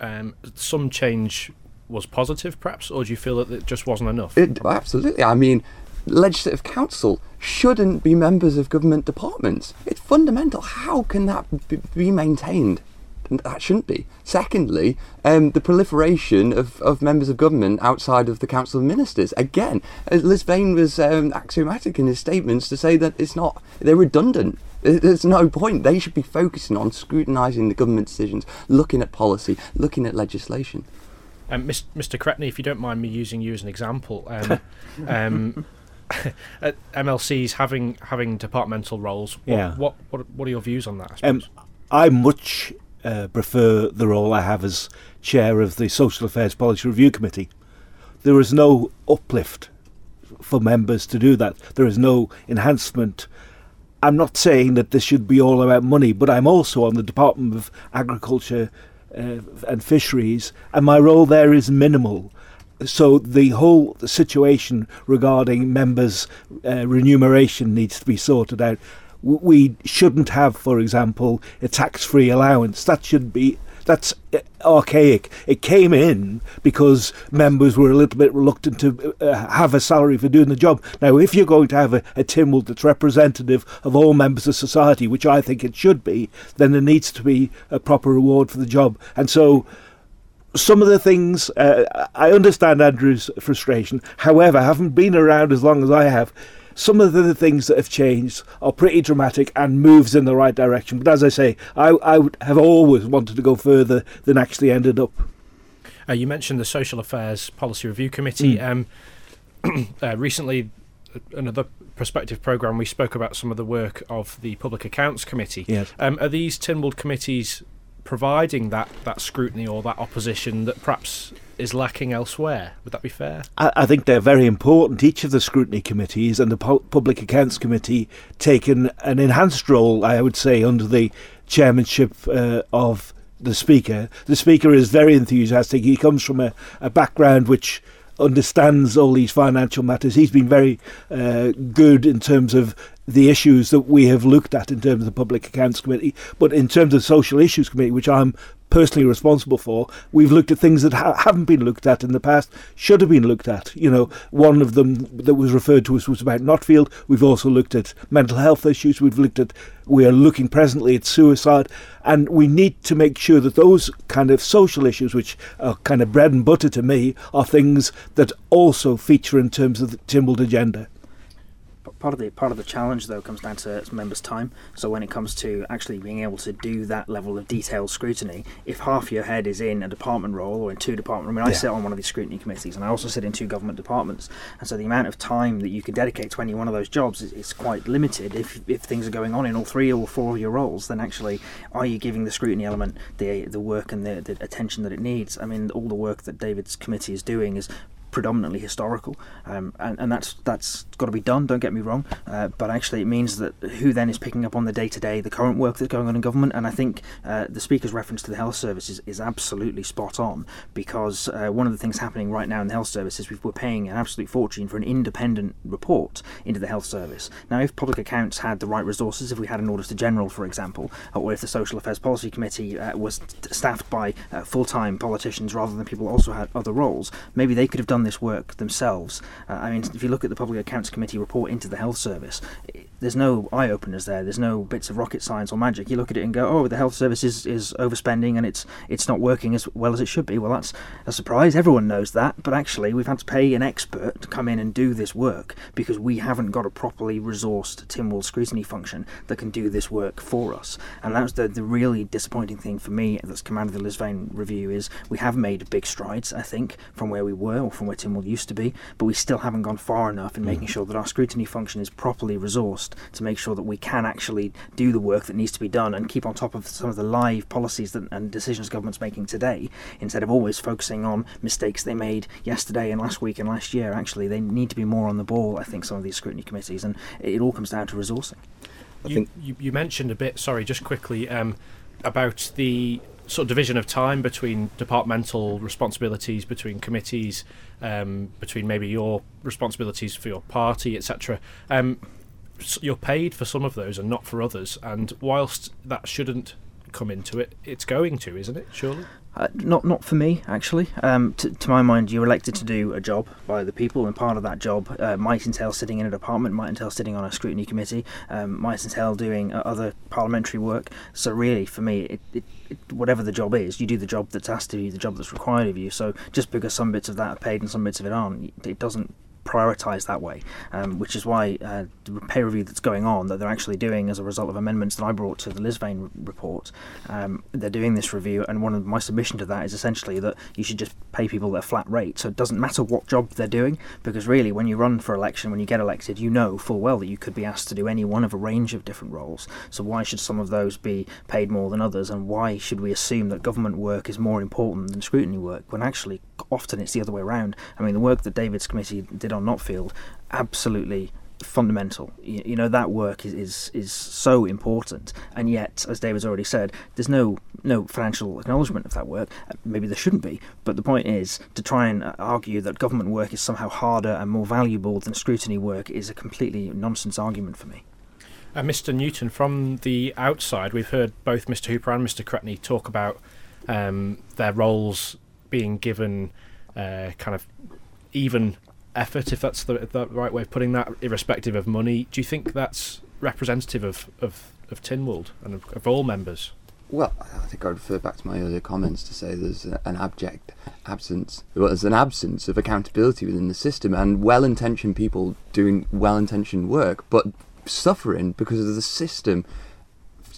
S2: um, some change was positive, perhaps, or do you feel that it just wasn't enough?
S6: It, absolutely. I mean, legislative council shouldn't be members of government departments. It's fundamental. How can that be maintained? That shouldn't be. Secondly, um, the proliferation of, of members of government outside of the Council of Ministers. Again, Lisvane was um, axiomatic in his statements to say that it's not, they're redundant. There's no point. They should be focusing on scrutinising the government decisions, looking at policy, looking at legislation.
S2: Um, Mr. Cretney, if you don't mind me using you as an example, um, [LAUGHS] um, [LAUGHS] MLCs having having departmental roles. What, yeah. What, what what are your views on that?
S3: I, um, I much uh, prefer the role I have as chair of the Social Affairs Policy Review Committee. There is no uplift for members to do that. There is no enhancement. I'm not saying that this should be all about money, but I'm also on the Department of Agriculture uh, and Fisheries, and my role there is minimal. So the whole situation regarding members' uh, remuneration needs to be sorted out we shouldn't have, for example, a tax-free allowance. That should be that's uh, archaic. It came in because members were a little bit reluctant to uh, have a salary for doing the job. Now, if you're going to have a, a that's representative of all members of society, which I think it should be, then there needs to be a proper reward for the job. And so, some of the things uh, I understand Andrew's frustration. However, having been around as long as I have, some of the things that have changed are pretty dramatic and moves in the right direction. But as I say, I, I have always wanted to go further than actually ended up.
S2: Uh, you mentioned the Social Affairs Policy Review Committee. Mm. Um, [CLEARS THROAT] uh, recently, another prospective programme, we spoke about some of the work of the Public Accounts Committee.
S3: Yes.
S2: Um, are these Tynwald committees providing that, that scrutiny or that opposition that perhaps is lacking elsewhere? Would that be fair?
S3: I, I think they're very important. Each of the scrutiny committees and the Pu- Public Accounts Committee taken an enhanced role, I would say, under the chairmanship uh, of the Speaker. The Speaker is very enthusiastic. He comes from a, a background which understands all these financial matters. He's been very uh, good in terms of the issues that we have looked at in terms of the Public Accounts Committee. But in terms of the Social Issues Committee, which I'm personally responsible for, we've looked at things that ha- haven't been looked at in the past, should have been looked at. You know, one of them that was referred to us was about Notfield. We've also looked at mental health issues. We've looked at, we are looking presently at suicide. And we need to make sure that those kind of social issues, which are kind of bread and butter to me, are things that also feature in terms of the Tynwald agenda.
S5: Part of the part of the challenge though comes down to members' time. So when it comes to actually being able to do that level of detailed scrutiny, if half your head is in a department role or in two department, I mean, I
S3: Yeah.
S5: sit on one of these scrutiny committees, and I also sit in two government departments, and so the amount of time that you can dedicate to any one of those jobs is, is quite limited. If if things are going on in all three or four of your roles, then actually, are you giving the scrutiny element the the work and the, the attention that it needs? I mean, all the work that David's committee is doing is predominantly historical, um, and, and that's that's got to be done. Don't get me wrong, uh, but actually it means that who then is picking up on the day to day, the current work that's going on in government, and I think uh, the speaker's reference to the health service is, is absolutely spot on because uh, one of the things happening right now in the health service is we're paying an absolute fortune for an independent report into the health service. Now, if public accounts had the right resources, if we had an auditor general, for example, or if the social affairs policy committee uh, was staffed by uh, full-time politicians rather than people also had other roles, maybe they could have done this work themselves. Uh, I mean, if you look at the Public Accounts Committee report into the Health Service, there's no eye openers there. There's no bits of rocket science or magic. You look at it and go, "Oh, the Health Service is, is overspending and it's it's not working as well as it should be." Well, that's a surprise. Everyone knows that, but actually, we've had to pay an expert to come in and do this work because we haven't got a properly resourced Tynwald scrutiny function that can do this work for us. And that's the the really disappointing thing for me that's come out of the Lisvane review is we have made big strides, I think, from where we were or from where Tynwald used to be, but we still haven't gone far enough in hmm. making sure that our scrutiny function is properly resourced to make sure that we can actually do the work that needs to be done and keep on top of some of the live policies that, and decisions government's making today instead of always focusing on mistakes they made yesterday and last week and last year. Actually, they need to be more on the ball, I think, some of these scrutiny committees, and it, it all comes down to resourcing.
S2: You, you, you mentioned a bit, sorry, just quickly, um, about the sort of division of time between departmental responsibilities, between committees, um, between maybe your responsibilities for your party, etc. Um, s- you're paid for some of those and not for others, and whilst that shouldn't come into it, it's going to, isn't it? Surely.
S5: Uh, not not for me actually. Um, to, to my mind, you're elected to do a job by the people, and part of that job uh, might entail sitting in a department, might entail sitting on a scrutiny committee, um, might entail doing uh, other parliamentary work. So really, for me, it, it, it, whatever the job is, you do the job that's asked of you, the job that's required of you. So just because some bits of that are paid and some bits of it aren't, it doesn't prioritise that way, um, which is why uh, the pay review that's going on that they're actually doing as a result of amendments that I brought to the Lisvane report. Um, they're doing this review, and one of my submission to that is essentially that you should just pay people their flat rate, so it doesn't matter what job they're doing, because really, when you run for election, when you get elected, you know full well that you could be asked to do any one of a range of different roles. So why should some of those be paid more than others, and why should we assume that government work is more important than scrutiny work when actually often it's the other way around? I mean, the work that David's committee did on Notfield, absolutely fundamental. You, you know that work is, is is so important, and yet, as David's already said, there's no no financial acknowledgement of that work. Uh, Maybe there shouldn't be, but the point is to try and uh, argue that government work is somehow harder and more valuable than scrutiny work is a completely nonsense argument for me.
S2: Uh, Mr. Newton, from the outside, we've heard both Mr. Hooper and Mr. Cretney talk about um, their roles being given uh, kind of even effort, if that's the, the right way of putting that, irrespective of money. Do you think that's representative of, of, of Tynwald and of, of all members?
S6: Well, I think I refer back to my earlier comments to say there's an abject absence, well, there's an absence of accountability within the system and well-intentioned people doing well-intentioned work, but suffering because of the system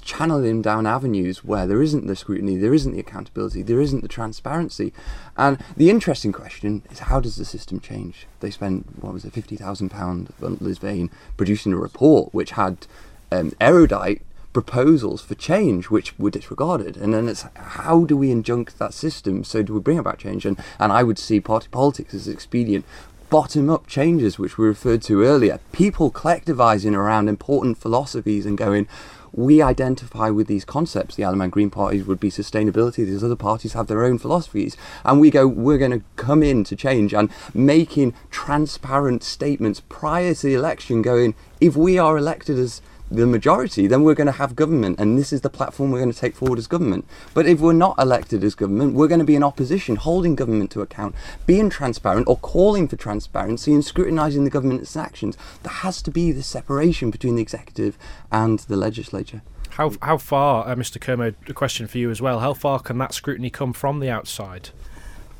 S6: channel him down avenues where there isn't the scrutiny, there isn't the accountability, there isn't the transparency. And the interesting question is how does the system change? They spent, what was it, £50,000 on Lisvane producing a report which had um, erudite proposals for change which were disregarded and then it's how do we injunct that system so do we bring about change and, and i would see party politics as expedient bottom up changes which we referred to earlier people collectivizing around important philosophies and going we identify with these concepts. The of Green parties would be sustainability. These other parties have their own philosophies. And we go, we're going to come in to change and making transparent statements prior to the election going, if we are elected as the majority, then we're going to have government, and this is the platform we're going to take forward as government. But if we're not elected as government, we're going to be in opposition, holding government to account, being transparent or calling for transparency and scrutinising the government's actions. There has to be the separation between the executive and the legislature.
S2: How how far, uh, Mr. Kermode, a question for you as well. How far can that scrutiny come from the outside?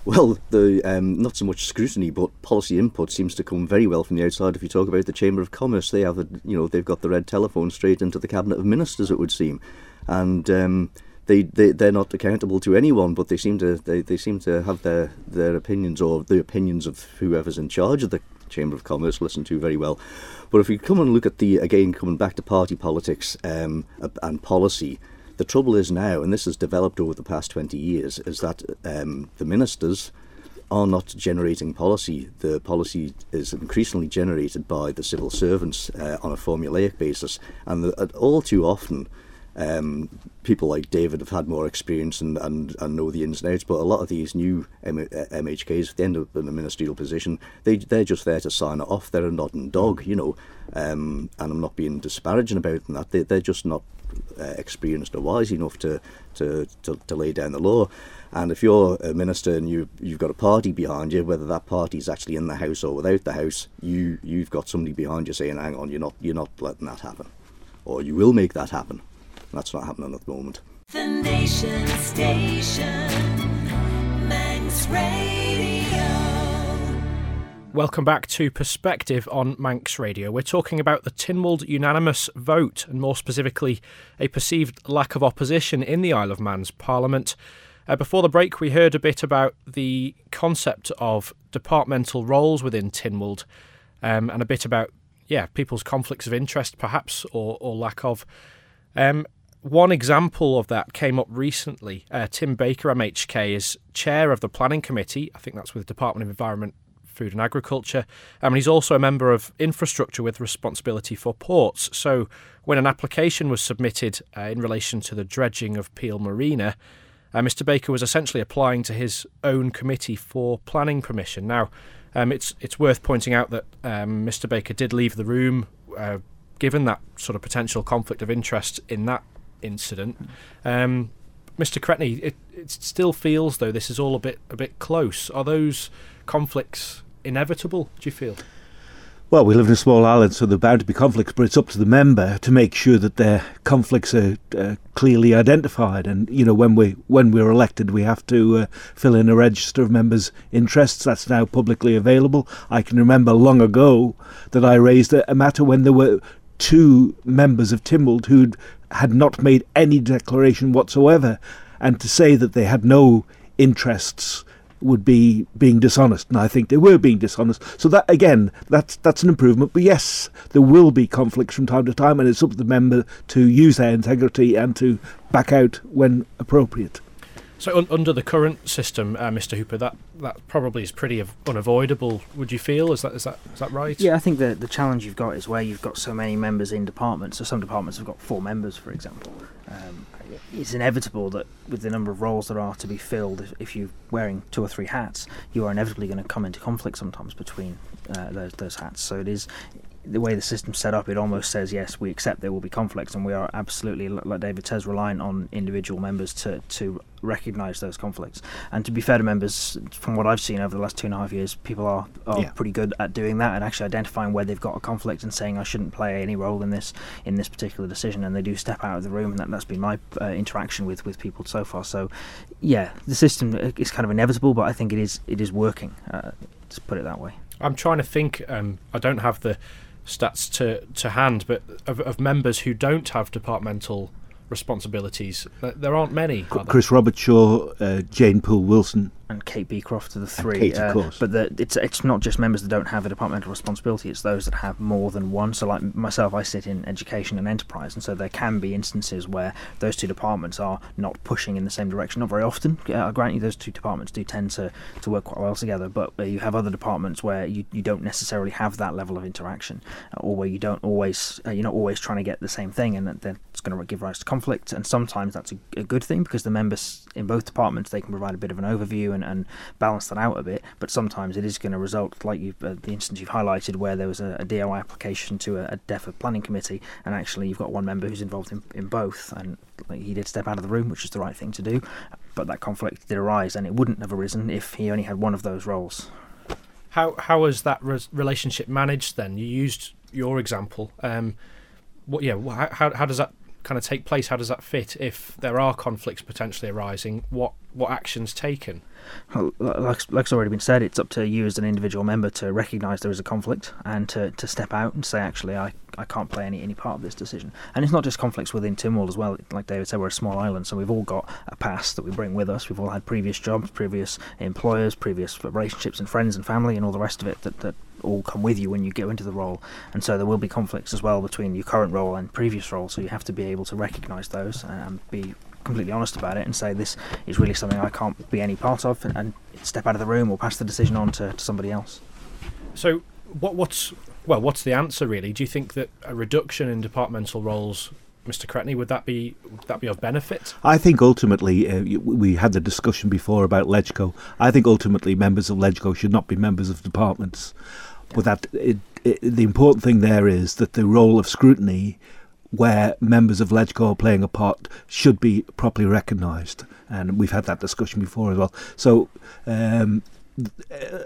S4: Well, the um, not so much scrutiny, but policy input seems to come very well from the outside. If you talk about the Chamber of Commerce, they have, a, you know, they've got the red telephone straight into the cabinet of ministers. It would seem, and um, they they they're not accountable to anyone, but they seem to they, they seem to have their their opinions or the opinions of whoever's in charge of the Chamber of Commerce listened to very well. But if you come and look at the again coming back to party politics um, and policy. The trouble is now, and this has developed over the past 20 years, is that um, the ministers are not generating policy. The policy is increasingly generated by the civil servants uh, on a formulaic basis, and the, all too often, um, people like David have had more experience and, and, and know the ins and outs. But a lot of these new M- uh, MHKs, if they end up in a ministerial position, they they're just there to sign it off. They're a nodding dog, you know. Um, and I'm not being disparaging about. That they, they're just not uh, experienced or wise enough to, to, to, to lay down the law. And if you're a minister and you you've got a party behind you, whether that party is actually in the house or without the house, you you've got somebody behind you saying, "Hang on, you're not you're not letting that happen, or you will make that happen." That's not happening at the moment.
S1: The Nation Station, Manx Radio.
S2: Welcome back to Perspective on Manx Radio. We're talking about the Tynwald unanimous vote, and more specifically, a perceived lack of opposition in the Isle of Man's Parliament. Uh, before the break, we heard a bit about the concept of departmental roles within Tynwald, um, and a bit about yeah people's conflicts of interest, perhaps or, or lack of. Um, one example of that came up recently. Uh, Tim Baker, MHK, is chair of the planning committee. I think that's with the Department of Environment, Food and Agriculture. Um, and he's also a member of infrastructure with responsibility for ports. So when an application was submitted uh, in relation to the dredging of Peel Marina, uh, Mr. Baker was essentially applying to his own committee for planning permission. Now, um, it's it's worth pointing out that um, Mr. Baker did leave the room, uh, given that sort of potential conflict of interest in that incident. Um, Mr. Cretney, it, it still feels though this is all a bit a bit close. Are those conflicts inevitable? Do you feel?
S3: Well, we live in a small island, so there are bound to be conflicts, but it's up to the member to make sure that their conflicts are uh, clearly identified. And you know, when we when we're elected, we have to uh, fill in a register of members' interests. That's now publicly available. I can remember long ago that I raised a, a matter when there were two members of Tynwald who had not made any declaration whatsoever, and to say that they had no interests would be being dishonest, and I think they were being dishonest. So that again, that's that's an improvement. But yes, there will be conflicts from time to time, and it's up to the member to use their integrity and to back out when appropriate.
S2: So un- under the current system, uh, Mr. Hooper, that, that probably is pretty av- unavoidable. Would you feel? Is that is that is that right?
S5: Yeah, I think the the challenge you've got is where you've got so many members in departments. So some departments have got four members, for example. Um, it's inevitable that with the number of roles there are to be filled, if, if you're wearing two or three hats, you are inevitably going to come into conflict sometimes between uh, those those hats. So it is the way the system's set up, it almost says yes, we accept there will be conflicts, and we are absolutely, like David says, reliant on individual members to to recognise those conflicts. And to be fair to members, from what I've seen over the last two and a half years, people are, are
S3: Yeah.
S5: pretty good at doing that and actually identifying where they've got a conflict and saying I shouldn't play any role in this in this particular decision, and they do step out of the room, and that, that's been my uh, interaction with with people so far. So, yeah, the system uh, is kind of inevitable, but I think it is it is working. Uh, to put it that way.
S2: I'm trying to think. Um, I don't have the stats to, to hand, but of, of members who don't have departmental responsibilities? There aren't many. are?
S3: Chris Robertshaw, uh, Jane Poole Wilson,
S5: and Kate Beecroft are the three.
S3: Kate, of
S5: uh,
S3: course.
S5: But the, it's it's not just members that don't have a departmental responsibility; it's those that have more than one. So, like myself, I sit in education and enterprise, and so there can be instances where those two departments are not pushing in the same direction. Not very often. Uh, I grant you, those two departments do tend to, to work quite well together. But uh, you have other departments where you, you don't necessarily have that level of interaction, or where you don't always uh, you're not always trying to get the same thing, and that, that's going to give rise to conflict. And sometimes that's a, a good thing because the members in both departments they can provide a bit of an overview and, and balance that out a bit. But sometimes it is going to result, like you uh, the instance you've highlighted, where there was a, a DOI application to a, a DEFA planning committee, and actually you've got one member who's involved in, in both, and like, he did step out of the room, which is the right thing to do. But that conflict did arise, and it wouldn't have arisen if he only had one of those roles.
S2: How how was that relationship managed then? You used your example. Um, what yeah? How- how does that kind of take place? How does that fit if there are conflicts potentially arising? What what actions taken?
S5: Like, like's already been said, it's up to you as an individual member to recognise there is a conflict and to, to step out and say, actually, I, I can't play any, any part of this decision. And it's not just conflicts within Tynwald as well. Like David said, we're a small island, so we've all got a past that we bring with us. We've all had previous jobs, previous employers, previous relationships and friends and family and all the rest of it that, that all come with you when you go into the role. And so there will be conflicts as well between your current role and previous role, so you have to be able to recognise those and be completely honest about it and say this is really something I can't be any part of and, and step out of the room or pass the decision on to, to somebody else.
S2: So what what's well what's the answer really? Do you think that a reduction in departmental roles, Mr. Cretney, would that be would that be of benefit?
S3: I think ultimately, uh, we had the discussion before about LegCo. I think ultimately members of LegCo should not be members of departments. But that it, it, the important thing there is that the role of scrutiny, where members of LegCo are playing a part, should be properly recognised. And we've had that discussion before as well. So, um,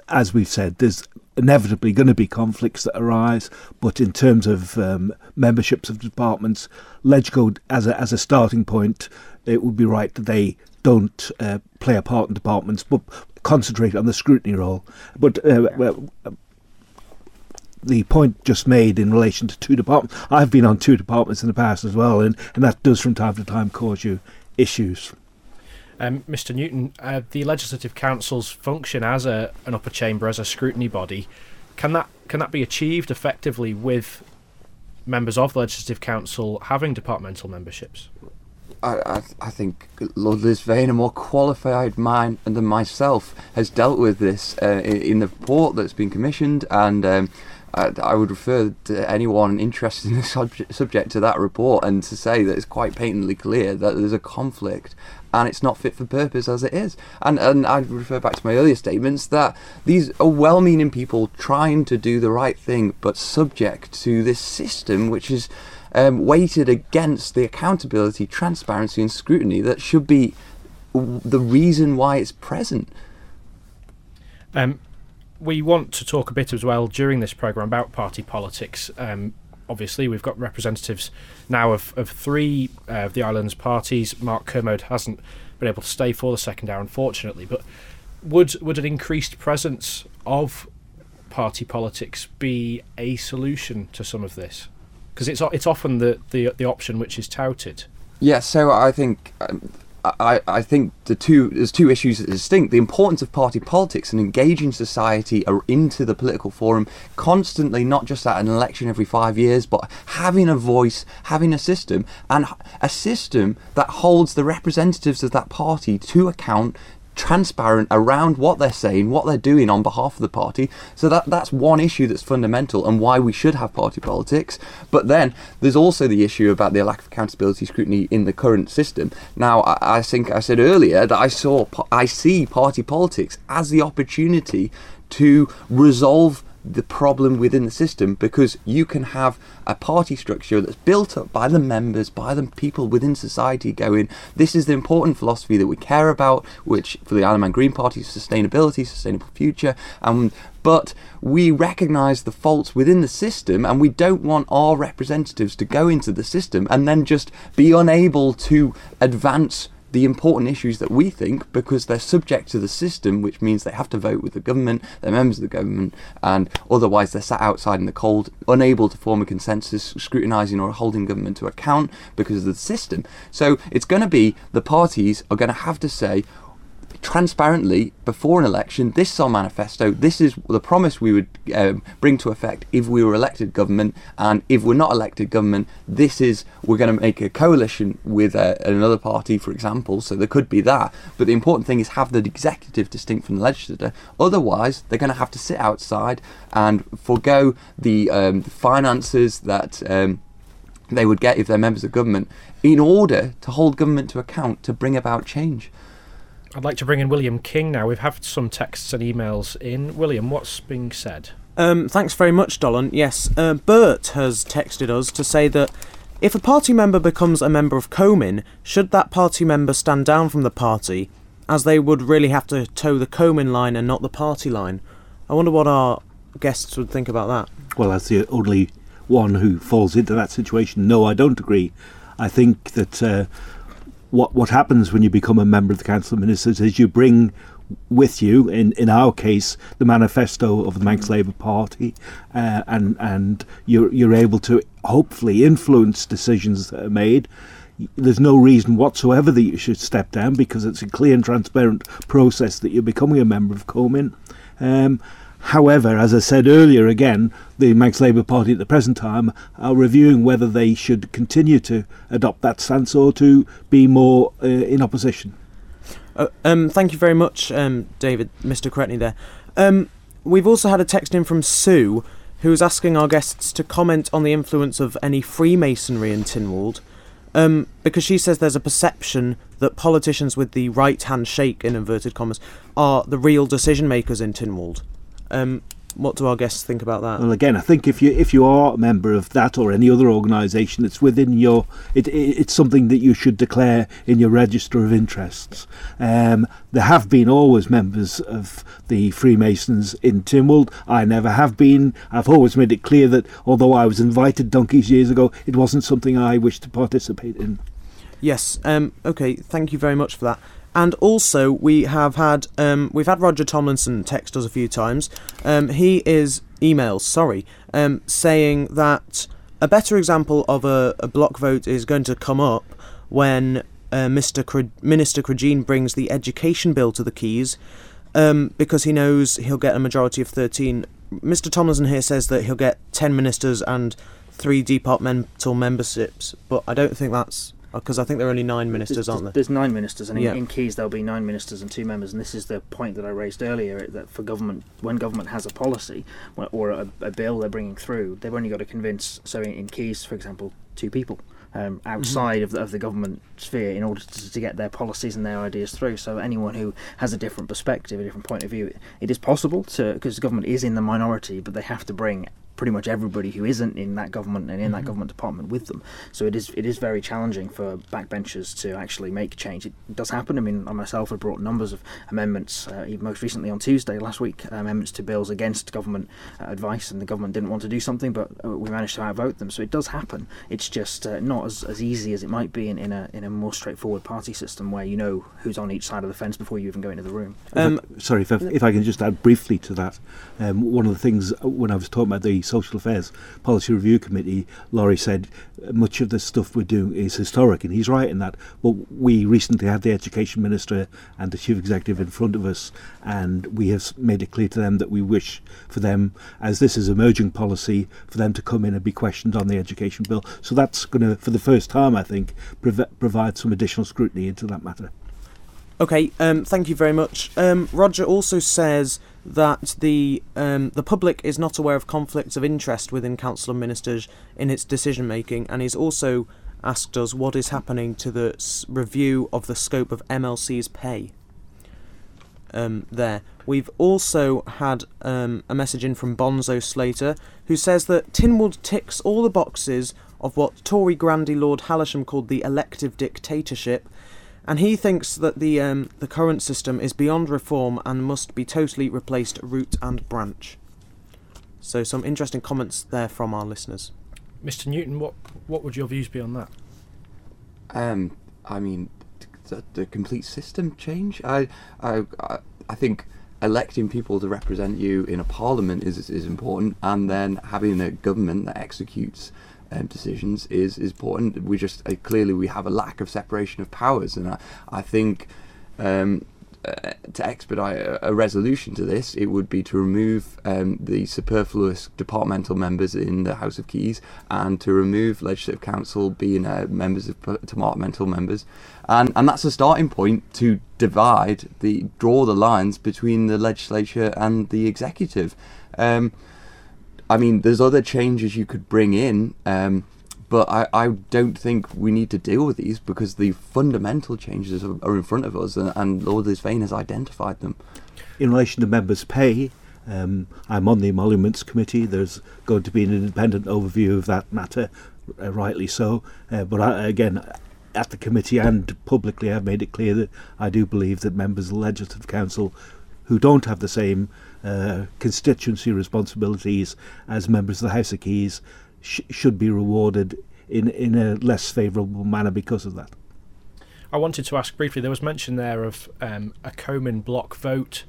S3: as we've said, there's inevitably going to be conflicts that arise. But in terms of um, memberships of departments, LegCo as a as a starting point, it would be right that they don't uh, play a part in departments, but concentrate on the scrutiny role. But uh, well, the point just made in relation to two departments, I've been on two departments in the past as well, and, and that does from time to time cause you issues.
S2: Um, Mr. Newton, uh, the Legislative Council's function as a an upper chamber, as a scrutiny body, can that can that be achieved effectively with members of the Legislative Council having departmental memberships?
S6: I, I, I think Lord Lisvane, a more qualified mind than myself, has dealt with this uh, in, in the report that's been commissioned, and um, I, I would refer to anyone interested in the subject, subject to that report and to say that it's quite patently clear that there's a conflict and it's not fit for purpose as it is. And and I refer back to my earlier statements that these are well-meaning people trying to do the right thing, but subject to this system which is um, weighted against the accountability, transparency, and scrutiny that should be the reason why it's present.
S2: Um, we want to talk a bit as well during this programme about party politics. Um, obviously, we've got representatives now of, of three uh, of the island's parties. Mark Kermode hasn't been able to stay for the second hour, unfortunately. But would would an increased presence of party politics be a solution to some of this? Because it's it's often the, the the option which is touted.
S6: Yeah, so I think um, I, I think the two there's two issues that are distinct: the importance of party politics and engaging society into the political forum constantly, not just at an election every five years, but having a voice, having a system, and a system that holds the representatives of that party to account transparent around what they're saying, what they're doing on behalf of the party. So that that's one issue that's fundamental and why we should have party politics. But then there's also the issue about the lack of accountability scrutiny in the current system. Now I, I think I said earlier that I saw I see party politics as the opportunity to resolve the problem within the system because you can have a party structure that's built up by the members, by the people within society going, this is the important philosophy that we care about, which for the Isle Green Party is sustainability, sustainable future, and but we recognise the faults within the system and we don't want our representatives to go into the system and then just be unable to advance the important issues that we think because they're subject to the system, which means they have to vote with the government, they're members of the government, and otherwise they're sat outside in the cold, unable to form a consensus, scrutinising or holding government to account because of the system. So it's going to be the parties are going to have to say, transparently before an election. This is our manifesto. This is the promise we would um, bring to effect if we were elected government. And if we're not elected government, this is we're going to make a coalition with uh, another party, for example. So there could be that. But the important thing is have the executive distinct from the legislature. Otherwise, they're going to have to sit outside and forego the um, finances that. Um, they would get if they're members of government in order to hold government to account to bring about change.
S2: I'd like to bring in William King now. We've had some texts and emails in. William, what's being said?
S15: Um, thanks very much, Dollin. Yes, uh, Bert has texted us to say that if a party member becomes a member of Comin, should that party member stand down from the party, as they would really have to toe the Comin line and not the party line? I wonder what our guests would think about that.
S3: Well, as the only one who falls into that situation, no, I don't agree. I think that uh, what what happens when you become a member of the Council of Ministers is you bring with you, in, in our case, the manifesto of the Manx Labour Party, uh, and and you're you're able to hopefully influence decisions that are made. There's no reason whatsoever that you should step down because it's a clear and transparent process that you're becoming a member of Comin. Um, However, as I said earlier, again, the Manx Labour Party at the present time are reviewing whether they should continue to adopt that stance or to be more uh, in opposition.
S15: Uh, um, thank you very much, um, David, Mr. Cretney there. Um, we've also had a text in from Sue, who is asking our guests to comment on the influence of any Freemasonry in Tynwald, um, because she says there's a perception that politicians with the right hand shake, in inverted commas, are the real decision makers in Tynwald. Um, what do our guests think about that?
S3: Well, again, I think if you if you are a member of that or any other organisation, it's within your it, it, it's something that you should declare in your register of interests. Um, there have been always members of the Freemasons in Tynwald. I never have been. I've always made it clear that although I was invited donkeys years ago, it wasn't something I wished to participate in.
S15: Yes. Um, okay. Thank you very much for that. And also, we have had um, we've had Roger Tomlinson text us a few times. Um, he is emails, sorry, um, saying that a better example of a, a block vote is going to come up when uh, Mr. Cre- Minister Cregeen brings the education bill to the Keys, um, because he knows he'll get a majority of thirteen. Mr. Tomlinson here says that he'll get ten ministers and three departmental memberships, but I don't think that's because I think there are only nine ministers,
S5: there's,
S15: aren't there?
S5: There's nine ministers, and in,
S15: Yeah.
S5: in Keys there'll be nine ministers and two members. And this is the point that I raised earlier: that for government, when government has a policy or- a, a bill they're bringing through, they've only got to convince. So in, in Keys, for example, two people. Um, outside of, the, of the government sphere, in order to, to get their policies and their ideas through. So anyone who has a different perspective, a different point of view, it is possible to because government is in the minority, but they have to bring pretty much everybody who isn't in that government and in that
S15: Mhm.
S5: government department with them. So it is it is very challenging for backbenchers to actually make change. It does happen. I mean, I myself have brought numbers of amendments, uh, most recently on Tuesday last week, uh, amendments to bills against government uh, advice, and the government didn't want to do something, but uh, we managed to outvote them. So it does happen. It's just uh, not as, as easy as it might be in, in a in a more straightforward party system where you know who's on each side of the fence before you even go into the room.
S15: Um,
S3: Sorry, if I, if I can just add briefly to that. Um, one of the things uh, when I was talking about the Social Affairs Policy Review Committee, Lawrie said uh, much of the stuff we're doing is historic, and he's right in that. But we recently had the Education Minister and the Chief Executive in front of us, and we have made it clear to them that we wish for them, as this is emerging policy, for them to come in and be questioned on the Education Bill. So that's going to, for the first time, I think, prov- provide some additional scrutiny into that matter.
S15: Okay, um, thank you very much. Um, Roger also says that the um, the public is not aware of conflicts of interest within council and ministers in its decision making, and he's also asked us what is happening to the s- review of the scope of MLC's pay. Um, there, we've also had um, a message in from Bonzo Slater, who says that Tynwald ticks all the boxes of what Tory Grandee Lord Hailsham called the elective dictatorship, and he thinks that the um, the current system is beyond reform and must be totally replaced root and branch. So some interesting comments there from our listeners.
S2: Mr. Newton, what what would your views be on that?
S6: Um, I mean, the, the complete system change. I, I, I- I think electing people to represent you in a parliament is is important, and then having a government that executes um, decisions is is important. We just uh, clearly we have a lack of separation of powers, and I, I think. Um, uh, to expedite a, a resolution to this, it would be to remove um, the superfluous departmental members in the House of Keys and to remove Legislative Council being uh, members of departmental members, and and that's a starting point to divide the draw the lines between the legislature and the executive. Um, I mean, there's other changes you could bring in. Um, but I, I don't think we need to deal with these because the fundamental changes are, are in front of us, and, and Lord Lisvane has identified them.
S3: In relation to members' pay, um, I'm on the emoluments committee. There's going to be an independent overview of that matter, uh, rightly so. Uh, but I, again, at the committee and publicly, I've made it clear that I do believe that members of the Legislative Council who don't have the same uh, constituency responsibilities as members of the House of Keys sh- should be rewarded in, in a less favourable manner because of that.
S2: I wanted to ask briefly. There was mention there of um, a Comin block vote.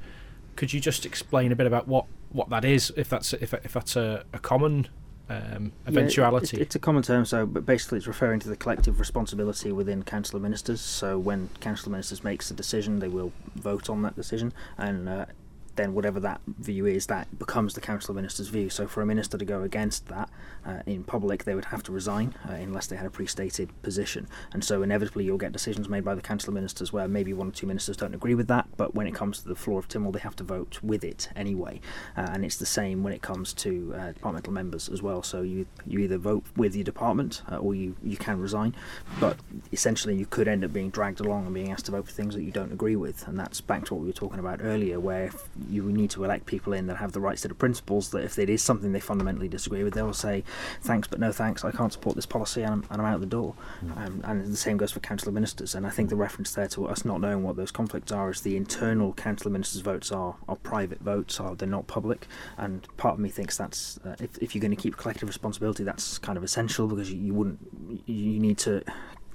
S2: Could you just explain a bit about what, what that is? If that's if, if that's a, a common um,
S5: Yeah,
S2: eventuality.
S5: it- it's a common term, so but basically it's referring to the collective responsibility within council of ministers. So when council of ministers makes a decision, they will vote on that decision, and uh, then whatever that view is, that becomes the council of ministers' view. So for a minister to go against that uh, in public, they would have to resign uh, unless they had a pre-stated position. And so inevitably you'll get decisions made by the council of ministers where maybe one or two ministers don't agree with that, but when it comes to the floor of Tynwald, they have to vote with it anyway. Uh, and it's the same when it comes to uh, departmental members as well. So you you either vote with your department uh, or you, you can resign, but essentially you could end up being dragged along and being asked to vote for things that you don't agree with. And that's back to what we were talking about earlier, where you need to elect people in that have the right set of principles. That if it is something they fundamentally disagree with, they will say, "Thanks, but no thanks. I can't support this policy, and I'm, and I'm out the door." Um, and the same goes for council of ministers. And I think the reference there to us not knowing what those conflicts are is the internal council of ministers votes are, are private votes, are they're not public. And part of me thinks that's uh, if, if you're going to keep collective responsibility, that's kind of essential because you, you wouldn't you need to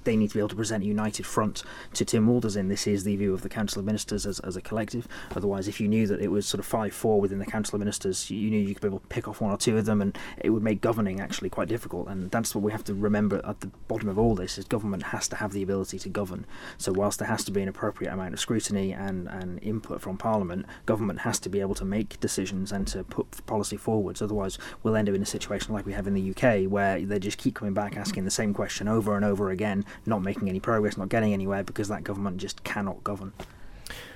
S5: they need to be able to present a united front to Tim Walders in this is the view of the Council of Ministers as, as a collective. Otherwise, if you knew that it was sort of 5 4 within the Council of Ministers, you knew you could be able to pick off one or two of them and it would make governing actually quite difficult. And that's what we have to remember at the bottom of all this is government has to have the ability to govern. So, whilst there has to be an appropriate amount of scrutiny and, and input from Parliament, government has to be able to make decisions and to put policy forwards. Otherwise, we'll end up in a situation like we have in the UK where they just keep coming back asking the same question over and over again, not making any progress, not getting anywhere because that government just cannot govern.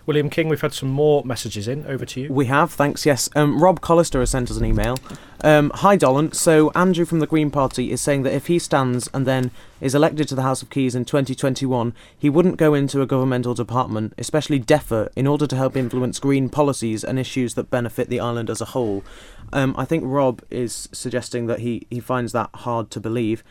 S2: William King, we've had some more messages in. Over to you.
S15: We have, thanks, yes. Um, Rob Collister has sent us an email. Um, Hi, Dollin. So, Andrew from the Green Party is saying that if he stands and then is elected to the House of Keys in 2021, he wouldn't go into a governmental department, especially DEFRA, in order to help influence green policies and issues that benefit the island as a whole. Um, I think Rob is suggesting that he, he finds that hard to believe.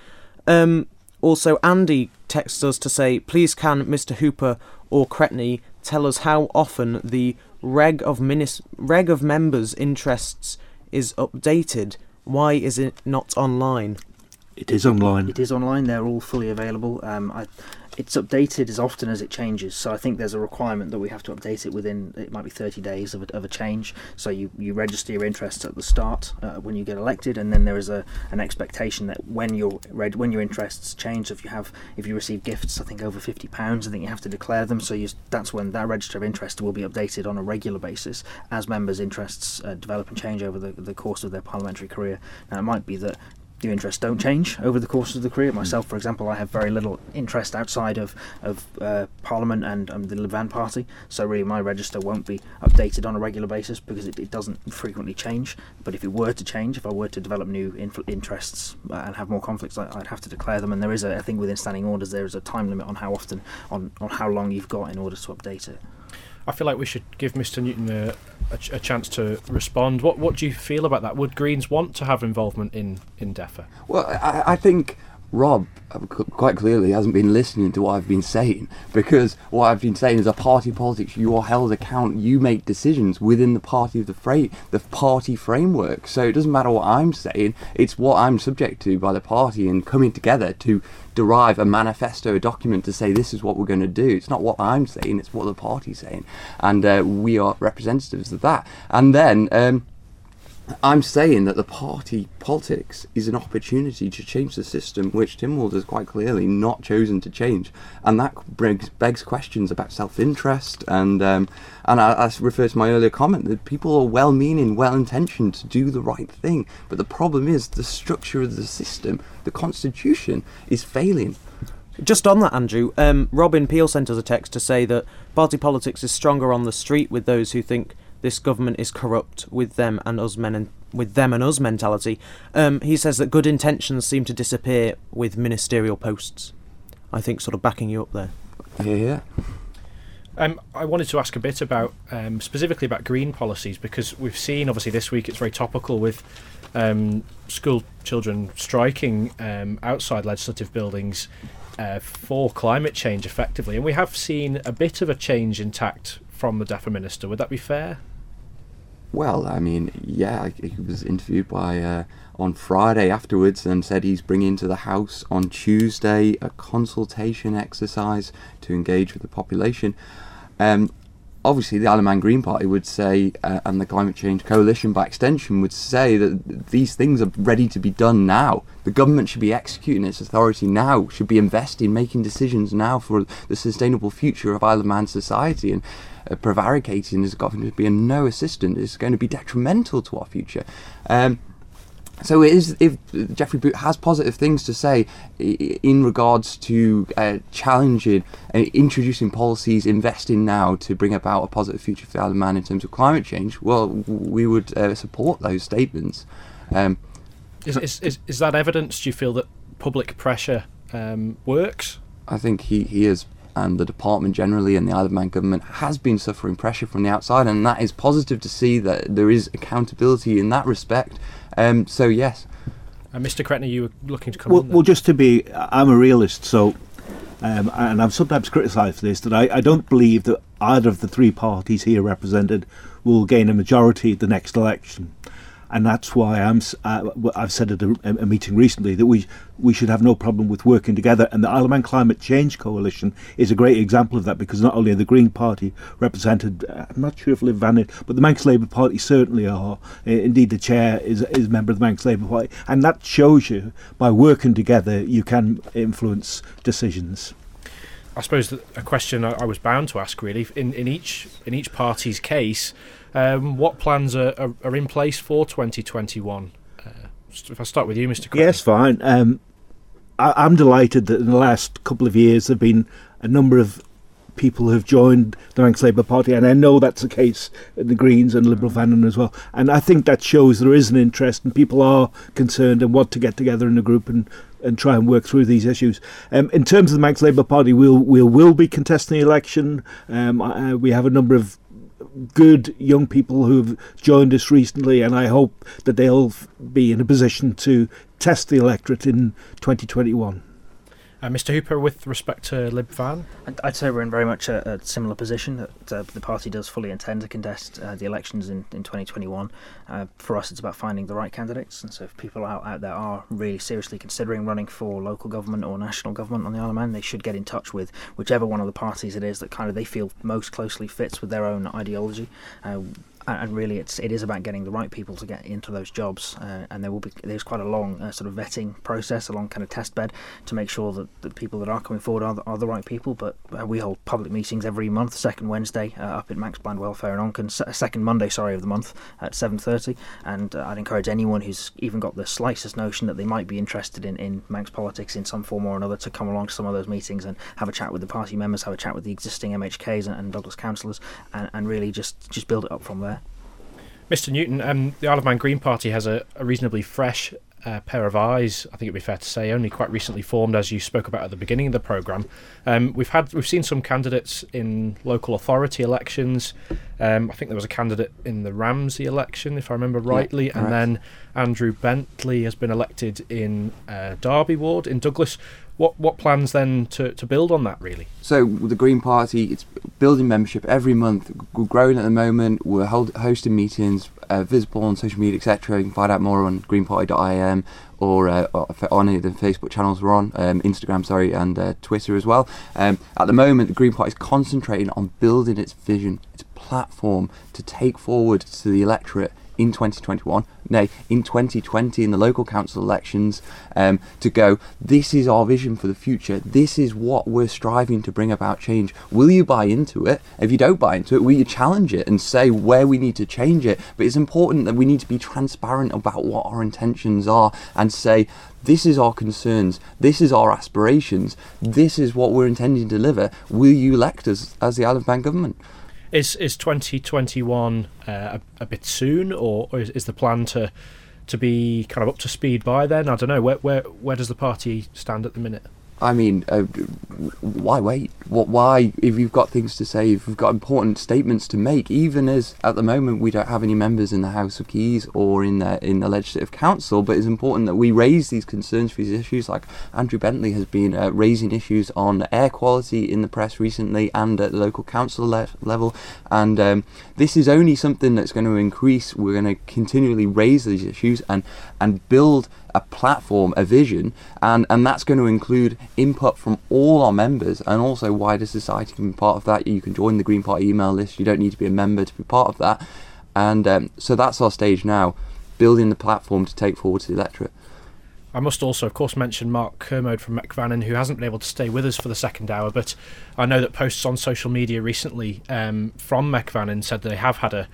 S15: Um, also, Andy texts us to say, please can Mr. Hooper or Cretney tell us how often the reg of minis- reg of members' interests is updated? Why is it not online?
S3: It is online.
S5: It is online. They're all fully available. Um, I, it's updated as often as it changes. So I think there's a requirement that we have to update it within. It might be 30 days of a, of a change. So you, you register your interests at the start uh, when you get elected, and then there is a an expectation that when your when your interests change, if you have if you receive gifts, I think over 50 pounds, I think you have to declare them. So you, that's when that register of interest will be updated on a regular basis as members' interests uh, develop and change over the the course of their parliamentary career. Now it might be that your interests don't change over the course of the career. Myself, for example, I have very little interest outside of of uh, Parliament and um, the Lib Van Party, so really my register won't be updated on a regular basis because it, it doesn't frequently change. But if it were to change, if I were to develop new inf- interests uh, and have more conflicts, I, I'd have to declare them. And there is a, I think within standing orders, there is a time limit on how often, on, on how long you've got in order to update it.
S2: I feel like we should give Mr. Newton a, a, a chance to respond. What what do you feel about that? Would Greens want to have involvement in in DEFRA?
S6: Well, I, I think Rob uh, quite clearly hasn't been listening to what I've been saying because what I've been saying is a party politics. You are held account. You make decisions within the party of the fra- the party framework. So it doesn't matter what I'm saying. It's what I'm subject to by the party and coming together to derive a manifesto, a document to say this is what we're going to do. It's not what I'm saying. It's what the party's saying, and uh, we are representatives of that. And then. Um, I'm saying that the party politics is an opportunity to change the system, which Tynwald has quite clearly not chosen to change, and that begs, begs questions about self-interest. And um, and I, I refer to my earlier comment that people are well-meaning, well-intentioned to do the right thing, but the problem is the structure of the system, the constitution, is failing.
S15: Just on that, Andrew, um, Robin Peel sent us a text to say that party politics is stronger on the street with those who think this government is corrupt with them and us men and with them and us mentality. Um, he says that good intentions seem to disappear with ministerial posts. I think sort of backing you up there.
S6: Yeah, yeah.
S2: Um, I wanted to ask a bit about um, specifically about green policies because we've seen obviously this week it's very topical with um, school children striking um, outside legislative buildings uh, for climate change effectively, and we have seen a bit of a change in tact from the DEFRA minister. Would that be fair?
S6: Well, I mean, yeah, he was interviewed by uh, on Friday afterwards and said he's bringing to the House on Tuesday a consultation exercise to engage with the population. Um, obviously, the Isle of Man Green Party would say, uh, and the Climate Change Coalition by extension would say that these things are ready to be done now. The government should be executing its authority now, should be investing, making decisions now for the sustainable future of Isle of Man society. And uh, prevaricating is going to be a no assistant. It's going to be detrimental to our future. Um, so it is if Geoffrey Boot has positive things to say in regards to uh, challenging and introducing policies, investing now to bring about a positive future for the Isle of Man in terms of climate change, well, we would uh, support those statements. Um,
S2: Is, is, is, is that evidence? Do you feel that public pressure um, works?
S6: I think he, he is, and the department generally, and the Isle of Man government has been suffering pressure from the outside, and that is positive to see that there is accountability in that respect. Um, so yes,
S2: Uh, Mr. Cretney, you were looking to come
S3: Well,
S2: in.
S3: well, just to be, I'm a realist, so, um, and I've sometimes criticised this that I, I don't believe that either of the three parties here represented will gain a majority at the next election, and that's why I'm. Uh, I've said at a, a meeting recently that we we should have no problem with working together, and the Isle of Man Climate Change Coalition is a great example of that because not only are the Green Party represented, uh, I'm not sure if Lib Van, but the Manx Labour Party certainly are. Uh, indeed, the chair is is a member of the Manx Labour Party, and that shows you by working together you can influence decisions.
S2: I suppose a question I, I was bound to ask really in, in each in each party's case, um, what plans are, are, are in place for 2021? Uh, if I start with you, Mr. Cretney.
S3: Yes, fine. Um, I, I'm delighted that in the last couple of years there have been a number of people who have joined the Manx Labour Party, and I know that's the case in the Greens and Liberal Vannin as well. And I think that shows there is an interest, and people are concerned and want to get together in a group and, and try and work through these issues. Um, in terms of the Manx Labour Party, we'll we'll will be contesting the election. Um, uh, we have a number of good young people who've joined us recently, and I hope that they'll be in a position to test the electorate in 2021.
S2: Uh, Mr. Hooper, with respect to Lib Van,
S5: I'd- say we're in very much a, a similar position that uh, the party does fully intend to contest uh, the elections in, in 2021. Uh, for us, it's about finding the right candidates, and so if people out, out there are really seriously considering running for local government or national government on the Isle of Man, they should get in touch with whichever one of the parties it is that kind of they feel most closely fits with their own ideology. And and really it's it is about getting the right people to get into those jobs uh, and there will be there's quite a long uh, sort of vetting process a long kind of test bed to make sure that the people that are coming forward are the, are the right people but uh, we hold public meetings every month second Wednesday uh, up at Manx Blind Welfare in Onchan second Monday sorry of the month at 7.30 and uh, I'd encourage anyone who's even got the slightest notion that they might be interested in, in Manx politics in some form or another to come along to some of those meetings and have a chat with the party members have a chat with the existing MHKs and, and Douglas councillors and, and really just just build it up from there
S2: Mr. Newton, um, the Isle of Man Green Party has a, a reasonably fresh uh, pair of eyes. I think it'd be fair to say, only quite recently formed, as you spoke about at the beginning of the program. Um, we've had we've seen some candidates in local authority elections. Um, I think there was a candidate in the Ramsey election, if I remember rightly, and
S6: correct.
S2: then Andrew Bentley has been elected in uh, Derby ward in Douglas. What what plans then to, to build on that really?
S6: So the Green Party, it's building membership every month. We're growing at the moment. We're hold, hosting meetings, uh, visible on social media, etc. You can find out more on greenparty.im or uh, on any of the Facebook channels we're on, um, Instagram, sorry, and uh, Twitter as well. Um, at the moment, the Green Party is concentrating on building its vision, its platform to take forward to the electorate in 2021, nay, in 2020 in the local council elections, um, to go, this is our vision for the future, this is what we're striving to bring about change. Will you buy into it? If you don't buy into it, will you challenge it and say where we need to change it? But it's important that we need to be transparent about what our intentions are and say, this is our concerns, this is our aspirations, this is what we're intending to deliver. Will you elect us as the Isle of Man government?
S2: Is is 2021 uh, a, a bit soon, or, or is, is the plan to to be kind of up to speed by then? I don't know. Where where where does the party stand at the minute?
S6: I mean, uh, why wait? What? Why? If you've got things to say, if you've got important statements to make, even as at the moment we don't have any members in the House of Keys or in the in the Legislative Council, but it's important that we raise these concerns for these issues. Like Andrew Bentley has been uh, raising issues on air quality in the press recently and at the local council le- level, and um, this is only something that's going to increase. We're going to continually raise these issues and and build a platform, a vision, and, and that's going to include input from all our members and also wider society can be part of that. You can join the Green Party email list. You don't need to be a member to be part of that. And um, so that's our stage now, building the platform to take forward to the electorate.
S2: I must also, of course, mention Mark Kermode from Mec Vannin, who hasn't been able to stay with us for the second hour, but I know that posts on social media recently um, from Mec Vannin said they have had a,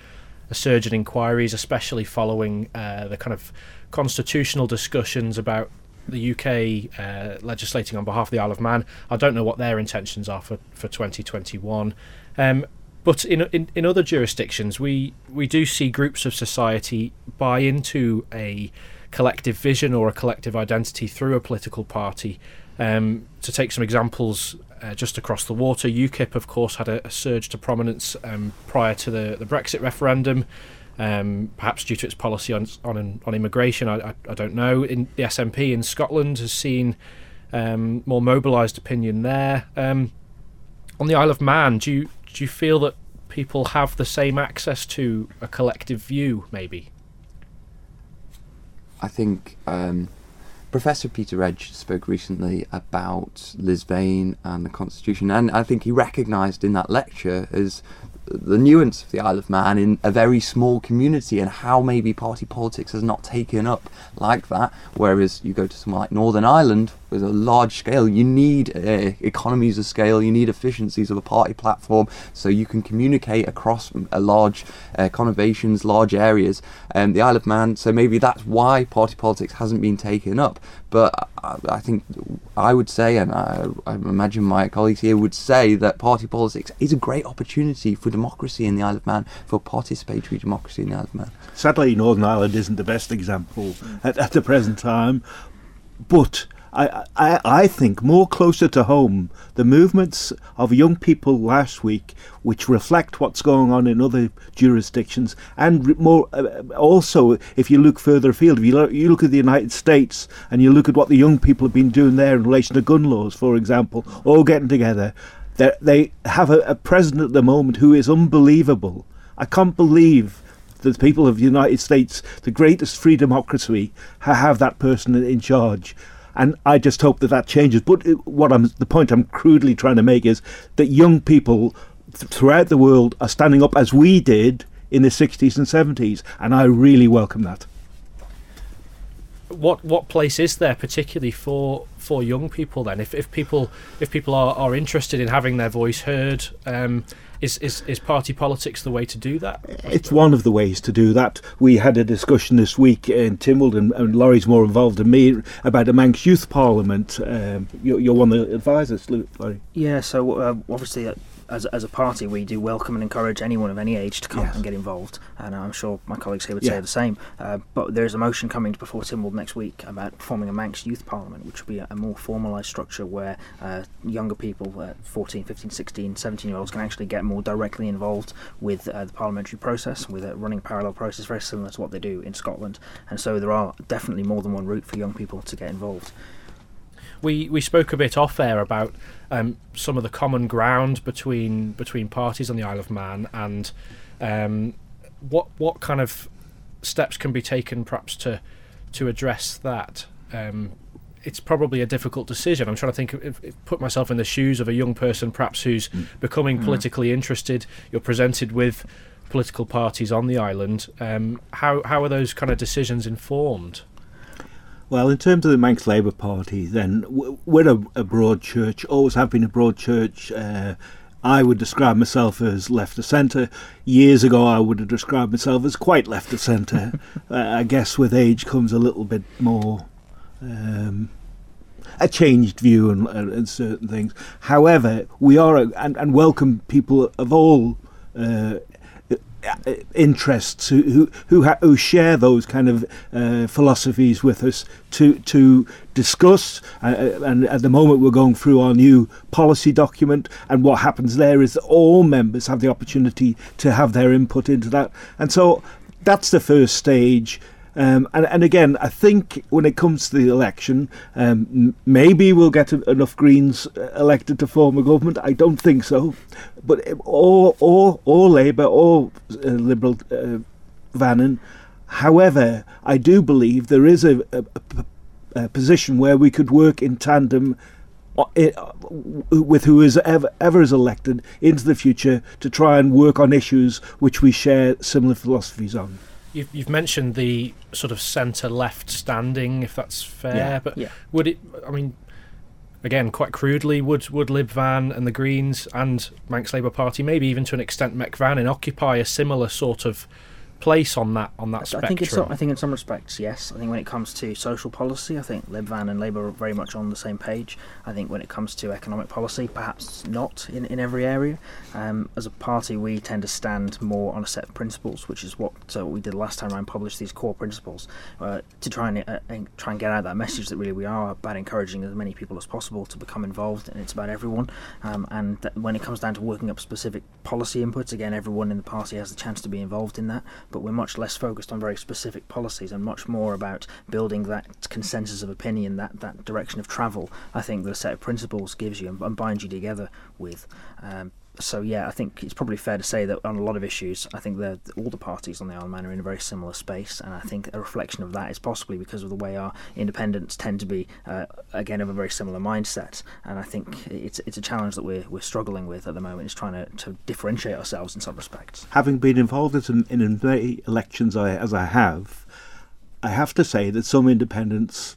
S2: a surge in inquiries, especially following uh, the kind of constitutional discussions about the UK uh, legislating on behalf of the Isle of Man. I don't know what their intentions are for, for 2021. Um, but in, in in other jurisdictions, we we do see groups of society buy into a collective vision or a collective identity through a political party. Um, to take some examples, uh, just across the water, UKIP, of course, had a, a surge to prominence um, prior to the, the Brexit referendum. Um, perhaps due to its policy on on, on immigration, I, I, I don't know. In the SNP in Scotland has seen um, more mobilised opinion there. Um, on the Isle of Man, do you do you feel that people have the same access to a collective view? Maybe.
S6: I think um, Professor Peter Edge spoke recently about Lisvane and the Constitution, and I think he recognised in that lecture as the nuance of the Isle of Man in a very small community and how maybe party politics has not taken up like that. Whereas you go to somewhere like Northern Ireland with a large scale, you need uh, economies of scale, you need efficiencies of a party platform so you can communicate across a large uh, conurbations, large areas. And the Isle of Man, so maybe that's why party politics hasn't been taken up. But I, think I would say, and I, I imagine my colleagues here would say, that party politics is a great opportunity for democracy in the Isle of Man, for participatory democracy in the Isle of Man.
S3: Sadly, Northern Ireland isn't the best example at, at the present time, but I, I, think more closer to home, the movements of young people last week, which reflect what's going on in other jurisdictions, and more uh, also, if you look further afield, if you look, you look at the United States and you look at what the young people have been doing there in relation to gun laws, for example, all getting together, they have a, a president at the moment who is unbelievable. I can't believe the people of the United States, the greatest free democracy, ha- have that person in charge. And I just hope that that changes. But what I'm, the point I'm crudely trying to make is that young people th- throughout the world are standing up as we did in the 60s and 70s, and I really welcome that.
S2: What what place is there particularly for for young people then? If if people if people are, are interested in having their voice heard, um, Is, is is party politics the way to do that?
S3: It's one of the ways to do that. We had a discussion this week in Tynwald, and, and Lawrie's more involved than me, about a Manx Youth Parliament. Um, you're, you're one of the advisors, Lawrie.
S5: Yeah, so uh, obviously, uh, as, as a party, we do welcome and encourage anyone of any age to come
S3: Yes.
S5: and get involved, and I'm sure my colleagues here would
S3: Yeah.
S5: say the same. Uh, but there is a motion coming before Tynwald next week about forming a Manx Youth Parliament, which will be a, a more formalised structure where uh, younger people, uh, 14, 15, 16, 17 year olds, can actually get more directly involved with uh, the parliamentary process, with a running parallel process very similar to what they do in Scotland. And so there are definitely more than one route for young people to get involved.
S2: We we spoke a bit off air about um, some of the common ground between between parties on the Isle of Man and um, what what kind of steps can be taken perhaps to to address that. Um, it's probably a difficult decision. I'm trying to think, if, if, put myself in the shoes of a young person, perhaps who's becoming
S16: Mm.
S2: politically interested. You're presented with political parties on the island. Um, how how are those kind of decisions informed?
S3: Well, in terms of the Manx Labour Party, then we're a, a broad church, always have been a broad church. Uh, I would describe myself as left of centre. Years ago, I would have described myself as quite left of centre. [LAUGHS] uh, I guess with age comes a little bit more um, a changed view on, on, certain things. However, we are a, and, and welcome people of all uh, interests who who who, ha- who share those kind of uh, philosophies with us to to discuss. Uh, uh, and at the moment, we're going through our new policy document, and what happens there is that all members have the opportunity to have their input into that, and so that's the first stage. Um, and, and again, I think when it comes to the election, um, maybe we'll get en- enough Greens uh, elected to form a government. I don't think so. But or or or Labour or uh, Liberal uh, Vannin. However, I do believe there is a, position where we could work in tandem uh, uh, with who is ever, ever is elected into the future to try and work on issues which we share similar philosophies on.
S2: You've, you've mentioned the sort of centre-left standing, if that's fair.
S3: Yeah.
S2: But
S3: Yeah.
S2: would it? I mean, again, quite crudely, would would Lib Van and the Greens and Manx Labour Party, maybe even to an extent Mec Vannin, occupy a similar sort of place on that on that
S5: I
S2: spectrum?
S5: think, it's, I think in some respects, yes. I think when it comes to social policy, I think Lib Van and Labour are very much on the same page. I think when it comes to economic policy, perhaps not in, in every area. Um, as a party, we tend to stand more on a set of principles, which is what uh, we did last time around, published these core principles uh, to try and, uh, and try and get out that message that really we are about encouraging as many people as possible to become involved, and it's about everyone. Um, and when it comes down to working up specific policy inputs, again, everyone in the party has the chance to be involved in that but we're much less focused on very specific policies and much more about building that consensus of opinion, that, that direction of travel. I think that a set of principles gives you and, and binds you together with. Um, so yeah, I think it's probably fair to say that on a lot of issues, I think that all the parties on the Isle of Man are in a very similar space, and I think a reflection of that is possibly because of the way our independents tend to be, uh, again, of a very similar mindset. And I think it's it's a challenge that we're we're struggling with at the moment is trying to, to differentiate ourselves in some respects.
S3: having been involved in, in many elections I, as I have, I have to say that some independents,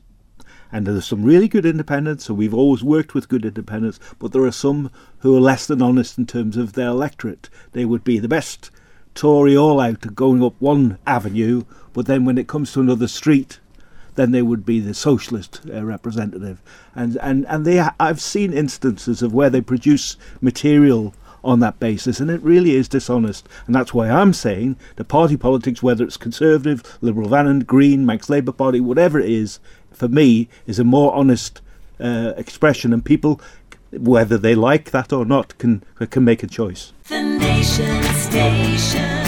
S3: and there's some really good independents, and we've always worked with good independents, but there are some who are less than honest in terms of their electorate. They would be the best Tory all out going up one avenue, but then when it comes to another street, then they would be the socialist uh, representative. And and and they I've seen instances of where they produce material on that basis, and it really is dishonest. And that's why I'm saying the party politics, whether it's Conservative, Liberal, Vannin, Green, Manx Labour Party, whatever it is, for me, is a more honest uh, expression, and people, whether they like that or not, can can make a choice.
S1: The Nation Station,